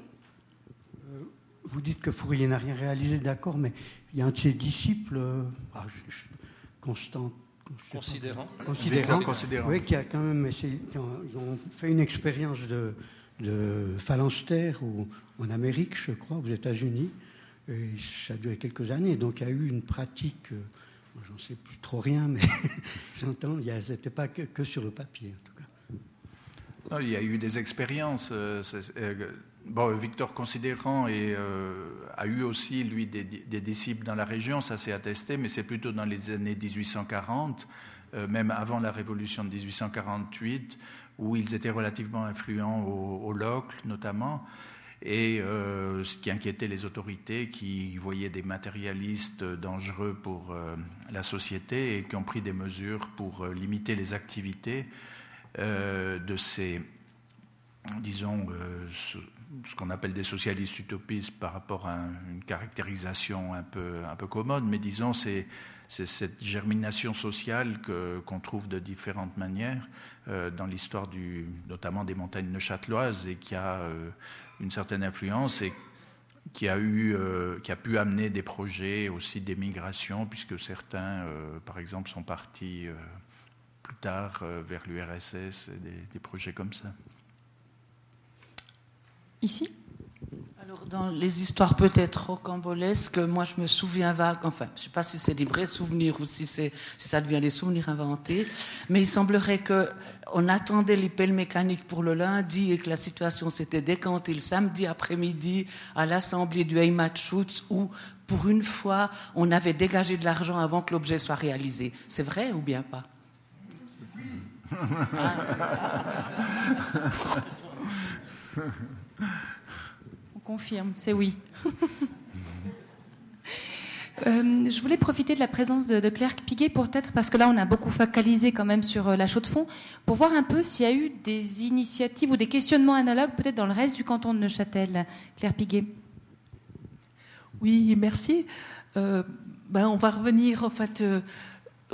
euh, Vous dites que Fourier n'a rien réalisé, d'accord, mais il y a un de ses disciples, euh, ah, Constant. Considérant. Considérant. Oui, qui a quand même essayé, ils ont fait une expérience de, de phalanstère en Amérique, je crois, aux États-Unis. Et ça a duré quelques années. Donc il y a eu une pratique, euh, j'en sais plus trop rien, mais j'entends, n'était pas que, sur le papier en tout cas. il y a eu des expériences. Euh, euh, Bon, Victor Considérant euh, a eu aussi, lui, des, disciples dans la région, ça s'est attesté, mais c'est plutôt dans les années 1840, euh, même avant la révolution de 1848, où ils étaient relativement influents au, au Locle, notamment, et euh, ce qui inquiétait les autorités, qui voyaient des matérialistes dangereux pour la société et qui ont pris des mesures pour limiter les activités de ces disons, ce qu'on appelle des socialistes utopistes par rapport à une caractérisation un peu, un peu commode, mais disons, c'est, cette germination sociale qu'on trouve de différentes manières euh, dans l'histoire du, notamment des montagnes neuchâteloises et qui a euh, une certaine influence et qui a, eu, euh, qui a pu amener des projets aussi d'émigration, puisque certains, par exemple, sont partis plus tard vers l'URSS, des, des projets comme ça. Ici alors, dans les histoires peut-être rocambolesques, moi je me souviens vague, enfin, je ne sais pas si c'est des vrais souvenirs ou si, si ça devient des souvenirs inventés, mais il semblerait qu'on attendait les pelles mécaniques pour le lundi et que la situation s'était décantée le samedi après-midi à l'assemblée du Heimatschutz où, pour une fois, on avait dégagé de l'argent avant que l'objet soit réalisé. C'est vrai ou bien pas? On confirme, c'est oui. Euh, je voulais profiter de la présence de, Claire Piguet pour peut-être, parce que là on a beaucoup focalisé quand même sur euh, la chaux de fond, pour voir un peu s'il y a eu des initiatives ou des questionnements analogues peut-être dans le reste du canton de Neuchâtel. Claire Piguet. Oui, merci. Euh, ben, on va revenir en fait.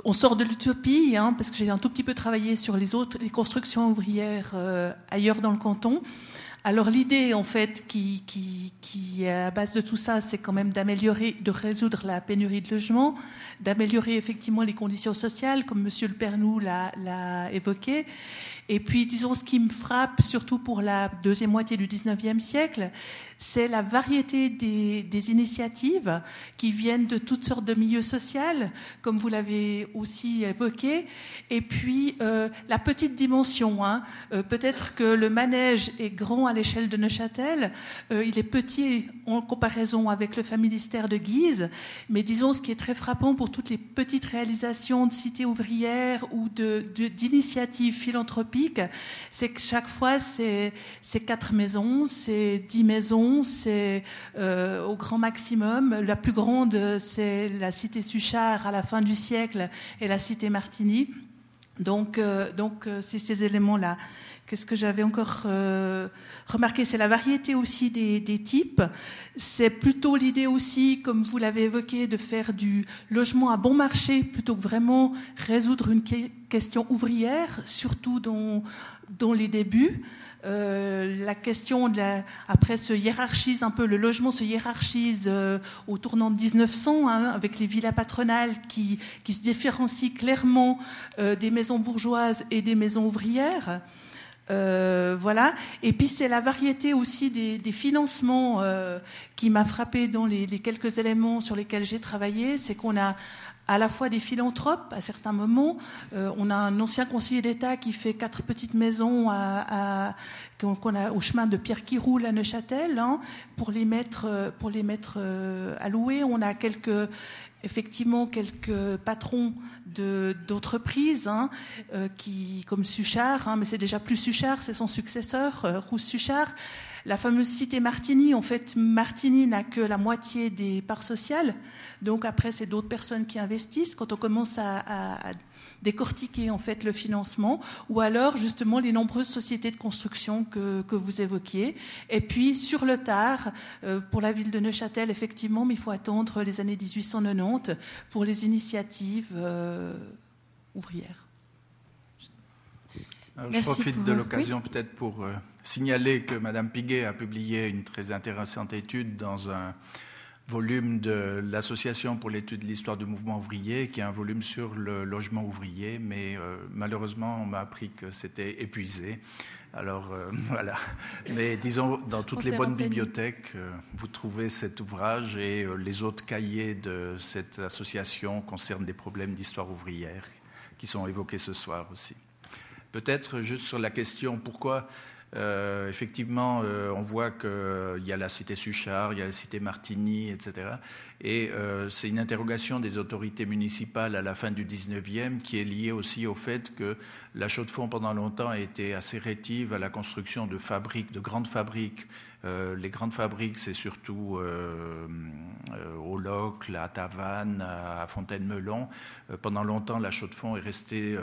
on sort de l'utopie, hein, parce que j'ai un tout petit peu travaillé sur les autres, les constructions ouvrières ailleurs dans le canton Alors l'idée, en fait, qui, est à base de tout ça, c'est quand même d'améliorer, de résoudre la pénurie de logements, d'améliorer effectivement les conditions sociales, comme Monsieur le Pernou l'a évoqué. Et puis, disons, ce qui me frappe, surtout pour la deuxième moitié du 19e siècle, c'est la variété des, initiatives qui viennent de toutes sortes de milieux sociaux, comme vous l'avez aussi évoqué, et puis euh, la petite dimension. Hein. Euh, peut-être que le manège est grand à l'échelle de Neuchâtel, euh, il est petit en comparaison avec le familistère de Guise, mais disons ce qui est très frappant pour toutes les petites réalisations de cités ouvrières ou d'initiatives philanthropiques, c'est que chaque fois c'est quatre maisons, c'est dix maisons, c'est euh, au grand maximum. La plus grande, c'est la cité Suchard à la fin du siècle et la cité Martigny. Donc, euh, donc euh, c'est ces éléments-là. Qu'est-ce que j'avais encore remarqué C'est la variété aussi des, types. C'est plutôt l'idée aussi, comme vous l'avez évoqué, de faire du logement à bon marché plutôt que vraiment résoudre une question ouvrière, surtout dans, les débuts. Euh, la question de la, après se hiérarchise un peu, le logement se hiérarchise euh, au tournant de 1900 hein, avec les villas patronales qui, se différencient clairement euh, des maisons bourgeoises et des maisons ouvrières. Voilà. Et puis c'est la variété aussi des, des financements qui m'a frappé dans les, les, quelques éléments sur lesquels j'ai travaillé. C'est qu'on a à la fois des philanthropes à certains moments. Euh, on a un ancien conseiller d'État qui fait quatre petites maisons à, qu'on a au chemin de Pierre qui roule à Neuchâtel hein, pour les mettre euh, pour les mettre euh, à louer. On a quelques effectivement quelques patrons d'entreprises hein, qui comme Suchard, hein, mais c'est déjà plus Suchard, c'est son successeur Rousse Suchard la fameuse cité Martini, en fait, Martini n'a que la moitié des parts sociales. Donc après, c'est d'autres personnes qui investissent. Quand on commence à, décortiquer en fait le financement, ou alors justement les nombreuses sociétés de construction que, vous évoquiez. Et puis sur le tard, euh, pour la ville de Neuchâtel, effectivement, mais il faut attendre les années 1890 pour les initiatives euh, ouvrières. je profite de l'occasion peut-être pour euh, signaler que Mme Piguet a publié une très intéressante étude dans un volume de l'Association pour l'étude de l'histoire du mouvement ouvrier, qui est un volume sur le logement ouvrier, mais euh, malheureusement, on m'a appris que c'était épuisé. Alors euh, voilà. Mais disons, dans toutes les bonnes bibliothèques, euh, vous trouvez cet ouvrage et les autres cahiers de cette association concernent des problèmes d'histoire ouvrière qui sont évoqués ce soir aussi. Peut-être juste sur la question pourquoi euh, effectivement, euh, on voit qu'il euh, y a la cité Suchard, il y a la cité Martigny, etc. Et c'est une interrogation des autorités municipales à la fin du 19e qui est liée aussi au fait que la Chaux-de-Fonds, pendant longtemps, a été assez rétive à la construction de fabriques, de grandes fabriques euh, les grandes fabriques, c'est surtout euh, euh, au Locle, à Tavannes, à Fontaine-Melon. pendant longtemps, la Chaux-de-Fonds est restée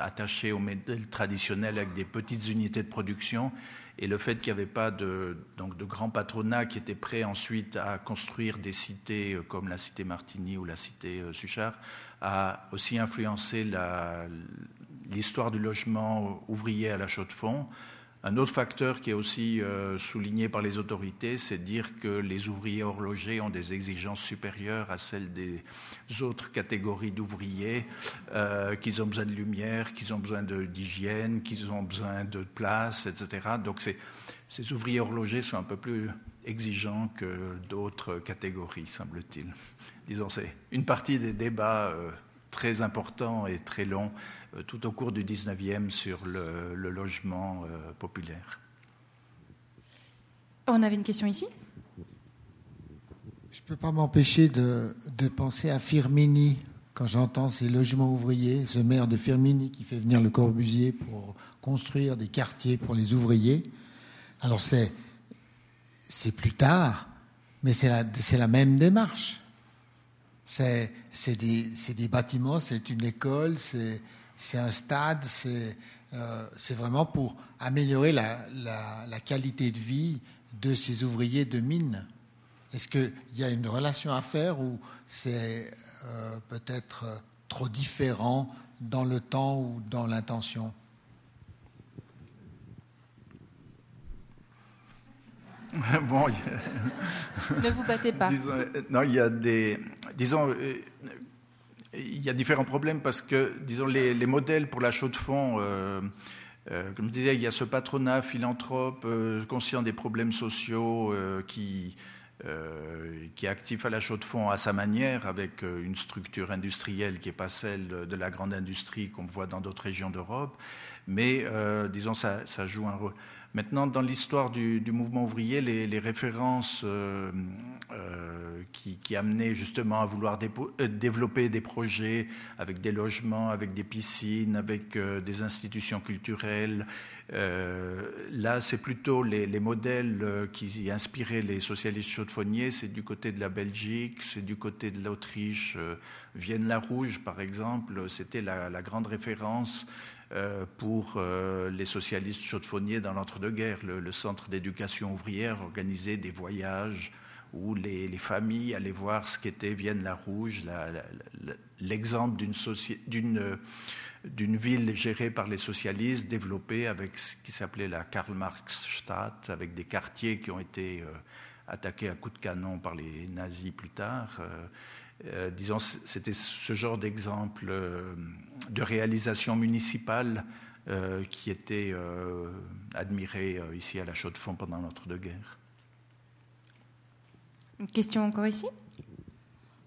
attachée au modèle traditionnel avec des petites unités de production. Et le fait qu'il n'y avait pas de, donc de grands patronats qui étaient prêts ensuite à construire des cités comme la cité Martigny ou la cité Suchard a aussi influencé l'histoire du logement ouvrier à la Chaux-de-Fonds. Un autre facteur qui est aussi euh, souligné par les autorités, c'est dire que les ouvriers horlogers ont des exigences supérieures à celles des autres catégories d'ouvriers, euh, qu'ils ont besoin de lumière, qu'ils ont besoin d'hygiène, qu'ils ont besoin de place, etc. Donc ces ouvriers horlogers sont un peu plus exigeants que d'autres catégories, semble-t-il. Disons, c'est une partie des débats euh, très importants et très longs euh, tout au cours du 19e sur le, logement euh, populaire. On avait une question ici? Je ne peux pas m'empêcher de, penser à Firmini quand j'entends ces logements ouvriers, ce maire de Firmini qui fait venir le Corbusier pour construire des quartiers pour les ouvriers. Alors c'est, c'est plus tard, mais c'est la, c'est la même démarche. C'est, des, bâtiments, c'est une école, c'est, un stade, euh, c'est vraiment pour améliorer la, qualité de vie de ces ouvriers de mine. Est-ce qu'il y a une relation à faire ou c'est euh, peut-être trop différent dans le temps ou dans l'intention? bon, ne vous battez pas. non, il y a des, disons, il y a différents problèmes parce que, disons, les, modèles pour la chaux de fond, euh, euh, comme je disais, il y a ce patronat philanthrope euh, conscient des problèmes sociaux qui, qui est actif à la chaux de fond à sa manière, avec une structure industrielle qui n'est pas celle de la grande industrie qu'on voit dans d'autres régions d'Europe. Mais, disons, ça, ça joue un rôle. Maintenant, dans l'histoire du, mouvement ouvrier, les, références euh, euh, qui, amenaient justement à vouloir euh, développer des projets avec des logements, avec des piscines, avec des institutions culturelles, là, c'est plutôt les, modèles qui inspiraient les socialistes chaudefonniers, c'est du côté de la Belgique, c'est du côté de l'Autriche. Vienne-la-Rouge, par exemple, c'était la, grande référence pour euh, les socialistes chaudefonniers dans l'entre-deux-guerres. Le, centre d'éducation ouvrière organisait des voyages où les, familles allaient voir ce qu'était Vienne-la-Rouge, l'exemple d'une ville gérée par les socialistes, développée avec ce qui s'appelait la Karl Marx Stadt, avec des quartiers qui ont été euh, attaqués à coups de canon par les nazis plus tard. Euh, disons, c'était ce genre d'exemple euh, de réalisation municipale euh, qui était admiré ici à la Chaux-de-Fonds pendant l'entre-deux-guerres. Une question encore ici?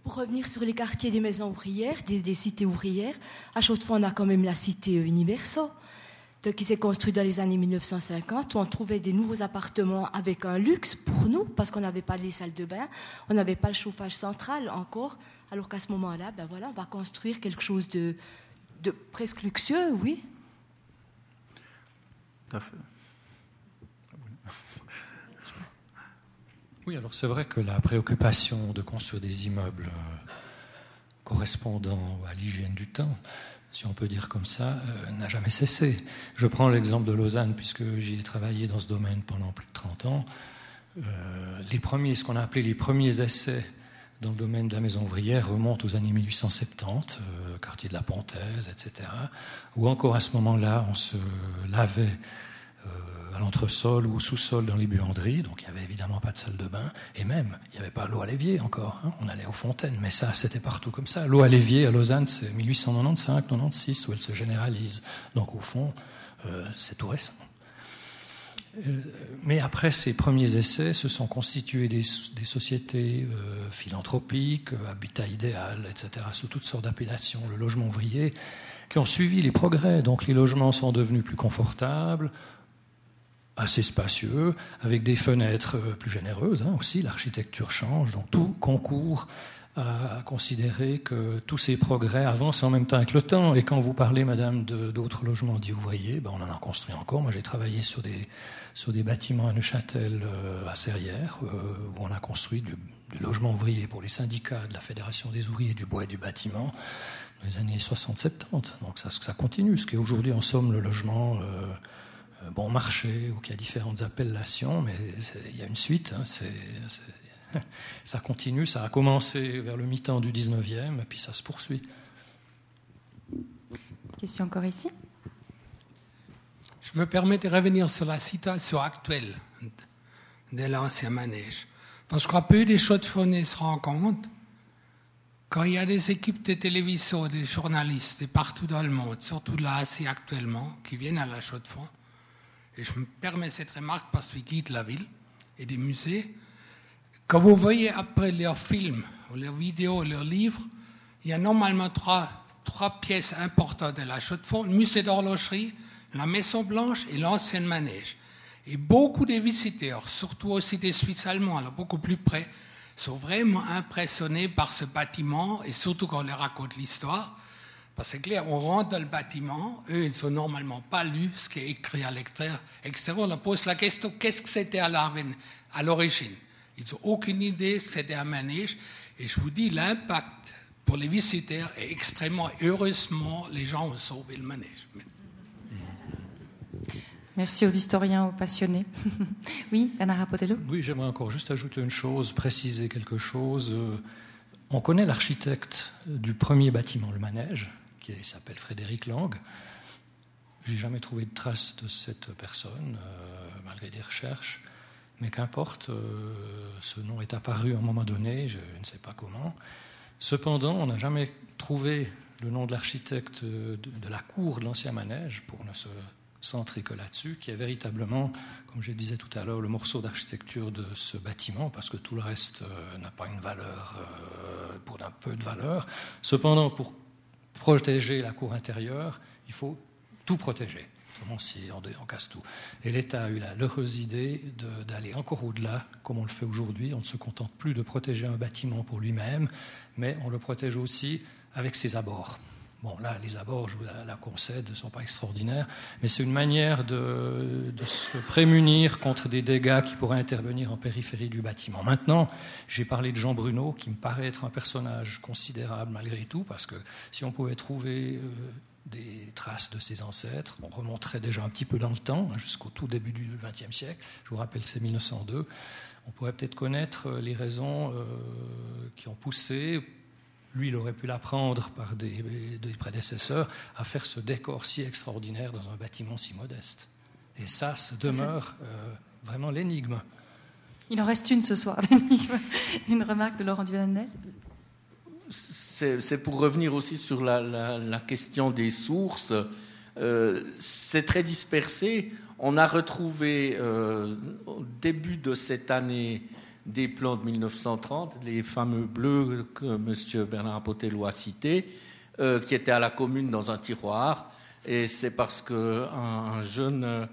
Pour revenir sur les quartiers des maisons ouvrières, des, cités ouvrières, à Chaux-de-Fonds, on a quand même la cité Universo qui s'est construit dans les années 1950, où on trouvait des nouveaux appartements avec un luxe pour nous, parce qu'on n'avait pas les salles de bain, on n'avait pas le chauffage central encore, alors qu'à ce moment-là, ben voilà, on va construire quelque chose de, de presque luxueux, oui. Tout à fait. Oui, alors c'est vrai que la préoccupation de construire des immeubles euh, correspondant à l'hygiène du temps si on peut dire comme ça, euh, n'a jamais cessé. Je prends l'exemple de Lausanne, puisque j'y ai travaillé dans ce domaine pendant plus de 30 ans. Euh, les premiers, ce qu'on a appelé les premiers essais dans le domaine de la maison ouvrière remontent aux années 1870, euh, quartier de la Pontaise, etc., où encore à ce moment-là, on se lavait à l'entresol ou au sous-sol dans les buanderies, donc il n'y avait évidemment pas de salle de bain, et même, il n'y avait pas l'eau à l'évier encore, hein. on allait aux fontaines, mais ça, c'était partout comme ça. L'eau à l'évier à Lausanne, c'est 1895-96, où elle se généralise. Donc au fond, euh, c'est tout récent. Euh, mais après ces premiers essais, se sont constituées des, sociétés euh, philanthropiques, habitat idéal, etc., sous toutes sortes d'appellations, le logement ouvrier, qui ont suivi les progrès. Donc les logements sont devenus plus confortables, assez spacieux, avec des fenêtres euh, plus généreuses hein, aussi. L'architecture change, donc tout concourt à considérer que tous ces progrès avancent en même temps avec le temps. Et quand vous parlez, madame, d'autres logements dits ouvriers, ben on en a construit encore. Moi, j'ai travaillé sur des, sur des bâtiments à Neuchâtel, euh, à Serrières, euh, où on a construit du, logement ouvrier pour les syndicats de la Fédération des ouvriers du bois et du bâtiment dans les années 60-70. Donc ça, ça continue, ce qui est aujourd'hui en somme le logement bon marché ou qu'il y a différentes appellations, mais il y a une suite. Hein, ça continue, ça a commencé vers le mi-temps du 19e, et puis ça se poursuit. Question encore ici Je me permets de revenir sur la situation actuelle de l'ancien manège. Parce que je crois peu des chauds de se rendent compte quand il y a des équipes de télévision, des journalistes, et partout dans le monde, surtout là, assez actuellement, qui viennent à la chaude de fond, et je me permets cette remarque parce qu'ils quittent la ville et des musées, quand vous voyez après leurs films, leurs vidéos, leurs livres, il y a normalement trois, trois pièces importantes de la chaux de le musée d'horlogerie, la Maison Blanche et l'ancienne manège. Et beaucoup de visiteurs, surtout aussi des Suisses allemands, beaucoup plus près, sont vraiment impressionnés par ce bâtiment et surtout quand on leur raconte l'histoire. Parce que c'est clair, on rentre dans le bâtiment, eux, ils n'ont normalement pas lu ce qui est écrit à l'extérieur. On leur pose la question qu'est-ce que c'était à l'origine? Ils n'ont aucune idée ce que c'était un manège. Et je vous dis, l'impact pour les visiteurs est extrêmement. Heureusement, les gens ont sauvé le manège. Merci. aux historiens, aux passionnés. oui, Bernard Apotello? Oui, j'aimerais encore juste ajouter une chose, préciser quelque chose. Euh, on connaît l'architecte du premier bâtiment, le manège, qui s'appelle Frédéric Lang. J'ai jamais trouvé de trace de cette personne, euh, malgré des recherches. mais qu'importe, ce nom est apparu à un moment donné, je ne sais pas comment. Cependant, on n'a jamais trouvé le nom de l'architecte de, la cour de l'ancien manège, pour ne se centrer que là-dessus, qui est véritablement, comme je disais tout à l'heure, le morceau d'architecture de ce bâtiment, parce que tout le reste euh, n'a pas une valeur, euh, pour un peu de valeur. Cependant, pour protéger la cour intérieure, il faut tout protéger. On, on, casse tout. Et l'État a eu la l'heureuse idée d'aller encore au-delà, comme on le fait aujourd'hui. On ne se contente plus de protéger un bâtiment pour lui-même, mais on le protège aussi avec ses abords. Bon, là, les abords, je vous la concède, ne sont pas extraordinaires, mais c'est une manière de, se prémunir contre des dégâts qui pourraient intervenir en périphérie du bâtiment. Maintenant, j'ai parlé de Jean Bruno, qui me paraît être un personnage considérable malgré tout, parce que si on pouvait trouver euh, des traces de ses ancêtres, on remonterait déjà un petit peu dans le temps, hein, jusqu'au tout début du XXe siècle. Je vous rappelle c'est 1902. On pourrait peut-être connaître euh, les raisons euh, qui ont poussé lui, il aurait pu l'apprendre par des, prédécesseurs à faire ce décor si extraordinaire dans un bâtiment si modeste. Et ça, ça demeure euh, vraiment l'énigme. Il en reste une ce soir, Une remarque de Laurent Duvanel C'est pour revenir aussi sur la, question des sources. Euh, c'est très dispersé. On a retrouvé euh, au début de cette année des plans de 1930, les fameux bleus que M. Bernard Apotello a cités, euh, qui étaient à la commune dans un tiroir. Et c'est parce qu'un jeune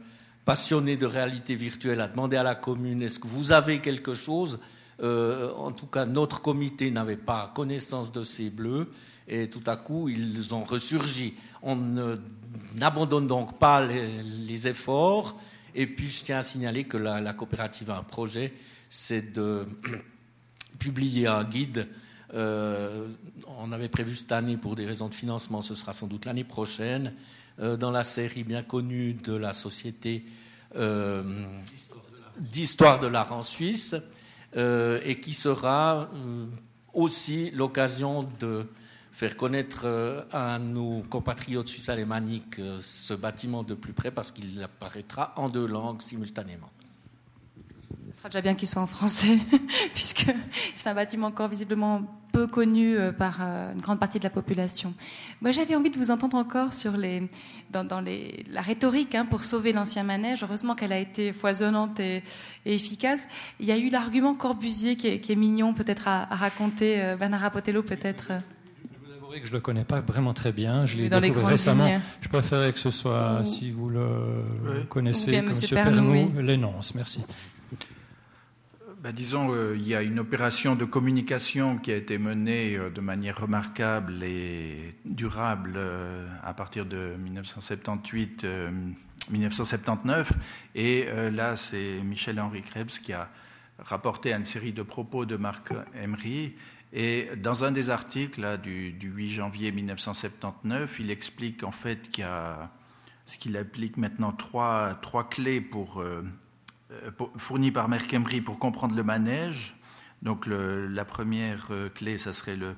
passionné de réalité virtuelle a demandé à la commune est-ce que vous avez quelque chose? Euh, En tout cas, notre comité n'avait pas connaissance de ces bleus. Et tout à coup, ils ont ressurgi. On n'abandonne donc pas les, efforts. Et puis, je tiens à signaler que la coopérative a un projet c'est de publier un guide. Euh, on avait prévu cette année pour des raisons de financement, ce sera sans doute l'année prochaine, euh, dans la série bien connue de la Société euh, d'histoire de l'art en Suisse, et qui sera aussi l'occasion de faire connaître à nos compatriotes suisses alémaniques ce bâtiment de plus près parce qu'il apparaîtra en deux langues simultanément. Sera déjà bien qu'il soit en français, puisque c'est un bâtiment encore visiblement peu connu euh, par euh, une grande partie de la population. Moi, j'avais envie de vous entendre encore sur les, dans, les, la rhétorique hein, pour sauver l'ancien manège. Heureusement qu'elle a été foisonnante et, efficace. Il y a eu l'argument Corbusier qui est, mignon, peut-être à, raconter. Euh, Bernard Potello, peut-être. Je vous avouerai que je ne le connais pas vraiment très bien. Je l'ai découvert récemment. Je préférerais que ce soit, si vous le connaissez, comme M. Pernou, l'énonce. Merci. Ben, disons, euh, il y a une opération de communication qui a été menée euh, de manière remarquable et durable euh, à partir de 1978-1979. et là, c'est Michel-Henri Krebs qui a rapporté une série de propos de Marc Emery. Et dans un des articles du, du, 8 janvier 1979, il explique en fait qu'il applique maintenant trois, clés pour euh, fourni par Merck pour comprendre le manège. Donc la première euh, clé, ça serait le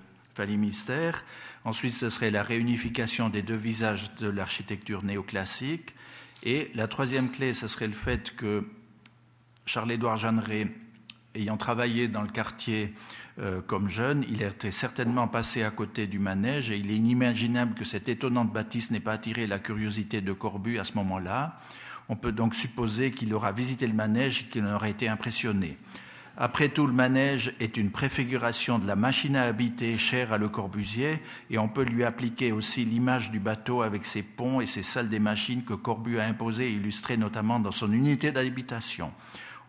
mystère. Ensuite, ce serait la réunification des deux visages de l'architecture néoclassique. Et la troisième clé, ce serait le fait que Charles-Édouard Jeanneret, ayant travaillé dans le quartier euh, comme jeune, il était certainement passé à côté du manège et il est inimaginable que cette étonnante bâtisse n'ait pas attiré la curiosité de Corbu à ce moment-là. On peut donc supposer qu'il aura visité le manège et qu'il en aurait été impressionné. Après tout, le manège est une préfiguration de la machine à habiter chère à Le Corbusier, et on peut lui appliquer aussi l'image du bateau avec ses ponts et ses salles des machines que Corbu a imposées et illustrées notamment dans son unité d'habitation.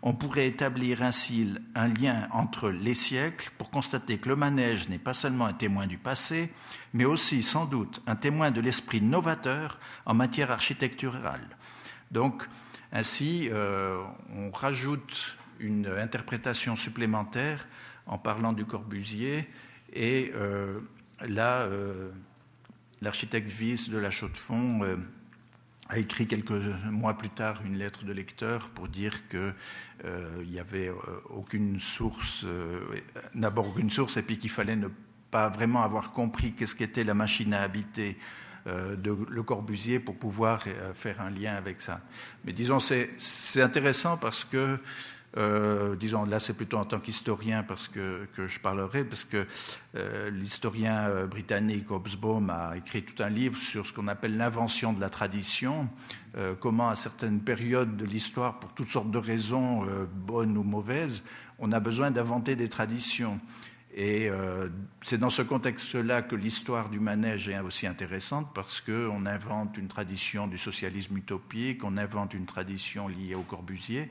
On pourrait établir ainsi un lien entre les siècles pour constater que le manège n'est pas seulement un témoin du passé, mais aussi sans doute un témoin de l'esprit novateur en matière architecturale. Donc, ainsi, euh, on rajoute une interprétation supplémentaire en parlant du Corbusier, et euh, là, euh, l'architecte Wyss de la Chaux-de-Fonds a écrit quelques mois plus tard une lettre de lecteur pour dire qu'il n'y avait aucune source, d'abord aucune source, et puis qu'il fallait ne pas vraiment avoir compris qu'est-ce qu'était la machine à habiter de Le Corbusier pour pouvoir euh, faire un lien avec ça. Mais disons, c'est intéressant parce que Euh, disons, là c'est plutôt en tant qu'historien parce que, que, je parlerai, parce que euh, l'historien euh, britannique Hobsbawm a écrit tout un livre sur ce qu'on appelle l'invention de la tradition, euh, comment à certaines périodes de l'histoire, pour toutes sortes de raisons, euh, bonnes ou mauvaises, on a besoin d'inventer des traditions. Et euh, c'est dans ce contexte-là que l'histoire du manège est aussi intéressante parce qu'on invente une tradition du socialisme utopique, on invente une tradition liée au Corbusier.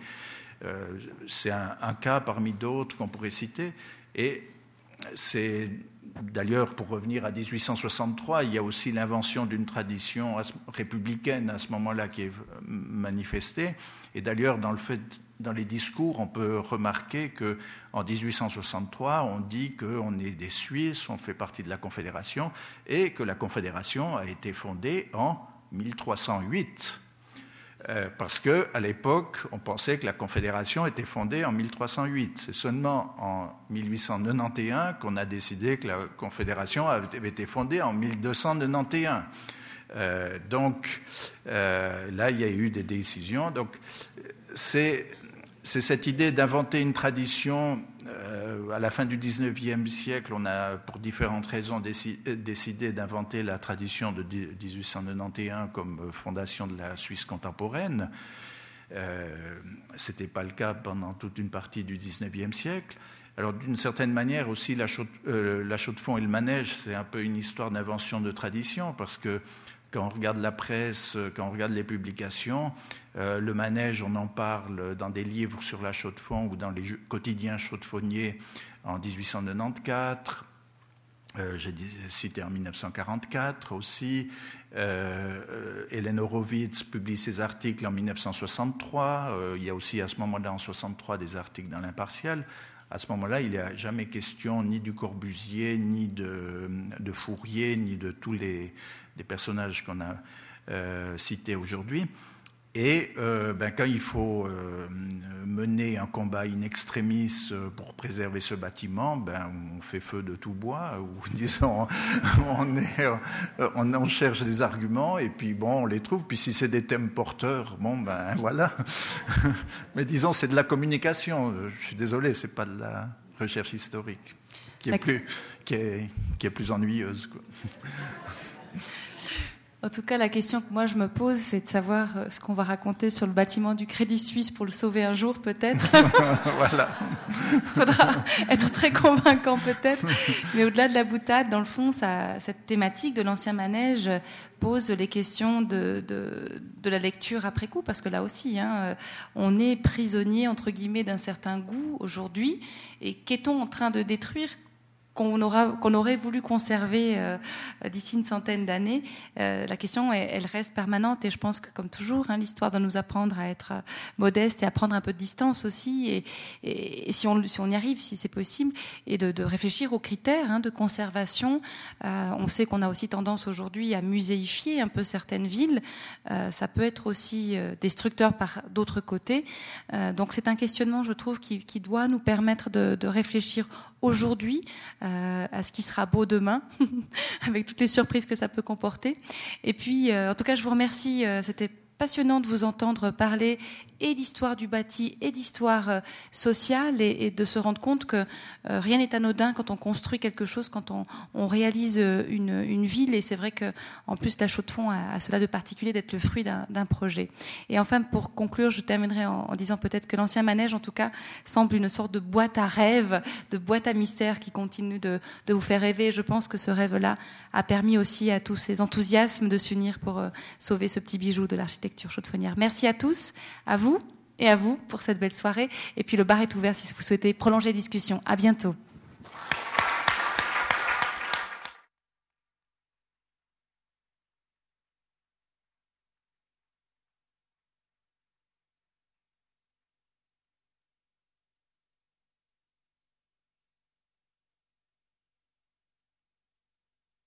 Euh, c'est un, un, cas parmi d'autres qu'on pourrait citer. Et c'est d'ailleurs, pour revenir à 1863, il y a aussi l'invention d'une tradition républicaine à ce moment-là qui est manifestée. Et d'ailleurs, dans, le dans les discours, on peut remarquer qu'en 1863, on dit qu'on est des Suisses, on fait partie de la Confédération, et que la Confédération a été fondée en 1308. Euh, parce qu'à l'époque, on pensait que la Confédération était fondée en 1308. C'est seulement en 1891 qu'on a décidé que la Confédération avait été fondée en 1291. Euh, donc euh, là, il y a eu des décisions. Donc c'est cette idée d'inventer une tradition euh, à la fin du XIXe siècle, on a, pour différentes raisons, décidé d'inventer la tradition de 1891 comme fondation de la Suisse contemporaine. Euh, Ce n'était pas le cas pendant toute une partie du XIXe siècle. Alors, d'une certaine manière aussi, la chaux, euh, la chaux de fond et le manège, c'est un peu une histoire d'invention de tradition, parce que quand on regarde la presse, quand on regarde les publications, euh, le manège, on en parle dans des livres sur la chaux de fond ou dans les quotidiens chaux de faunier en 1894. Euh, J'ai cité en 1944 aussi. Euh, Hélène Horowitz publie ses articles en 1963. Euh, il y a aussi à ce moment-là, en 63, des articles dans l'impartial. À ce moment-là, il n'y a jamais question ni du Corbusier, ni de, Fourier, ni de tous les, personnages qu'on a euh, cités aujourd'hui. Et euh, ben, quand il faut euh, mener un combat in extremis euh, pour préserver ce bâtiment, ben, on fait feu de tout bois, ou disons, on, est, on, on, cherche des arguments, et puis bon, on les trouve. Puis si c'est des thèmes porteurs, bon, ben voilà. Mais disons, c'est de la communication. Je suis désolé, c'est pas de la recherche historique, qui est, plus, qui est, qui est plus ennuyeuse. Quoi. En tout cas, la question que moi je me pose, c'est de savoir euh, ce qu'on va raconter sur le bâtiment du Crédit Suisse pour le sauver un jour, peut-être. voilà. Faudra être très convaincant, peut-être. Mais au-delà de la boutade, dans le fond, ça, cette thématique de l'ancien manège pose les questions de, de, de, la lecture après coup, parce que là aussi, hein, euh, on est prisonnier, entre guillemets, d'un certain goût aujourd'hui. Et qu'est-on en train de détruire qu'on aura, qu'on aurait voulu conserver euh, d'ici une centaine d'années, euh, la question, elle, elle, reste permanente. Et je pense que, comme toujours, hein, l'histoire doit nous apprendre à être euh, modeste et à prendre un peu de distance aussi. Et, si, on, y arrive, si c'est possible, et de, réfléchir aux critères hein, de conservation. On sait qu'on a aussi tendance aujourd'hui à muséifier un peu certaines villes. Ça peut être aussi destructeur par d'autres côtés. donc c'est un questionnement, je trouve, qui, doit nous permettre de réfléchir aujourd'hui euh, à ce qui sera beau demain, avec toutes les surprises que ça peut comporter. Et puis, euh, en tout cas, je vous remercie. Euh, C'était passionnant de vous entendre parler et d'histoire du bâti et d'histoire euh, sociale et, de se rendre compte que euh, rien n'est anodin quand on construit quelque chose, quand on, réalise euh, une, ville. Et c'est vrai que en plus la chaux de fond a, cela de particulier d'être le fruit d'un projet. Et enfin, pour conclure, je terminerai en, disant peut-être que l'ancien manège, en tout cas, semble une sorte de boîte à rêves, de boîte à mystères qui continue de vous faire rêver. Je pense que ce rêve-là a permis aussi à tous ces enthousiasmes de s'unir pour sauver ce petit bijou de l'architecture Merci à tous, à vous et à vous pour cette belle soirée. Et puis le bar est ouvert si vous souhaitez prolonger la discussion. À bientôt.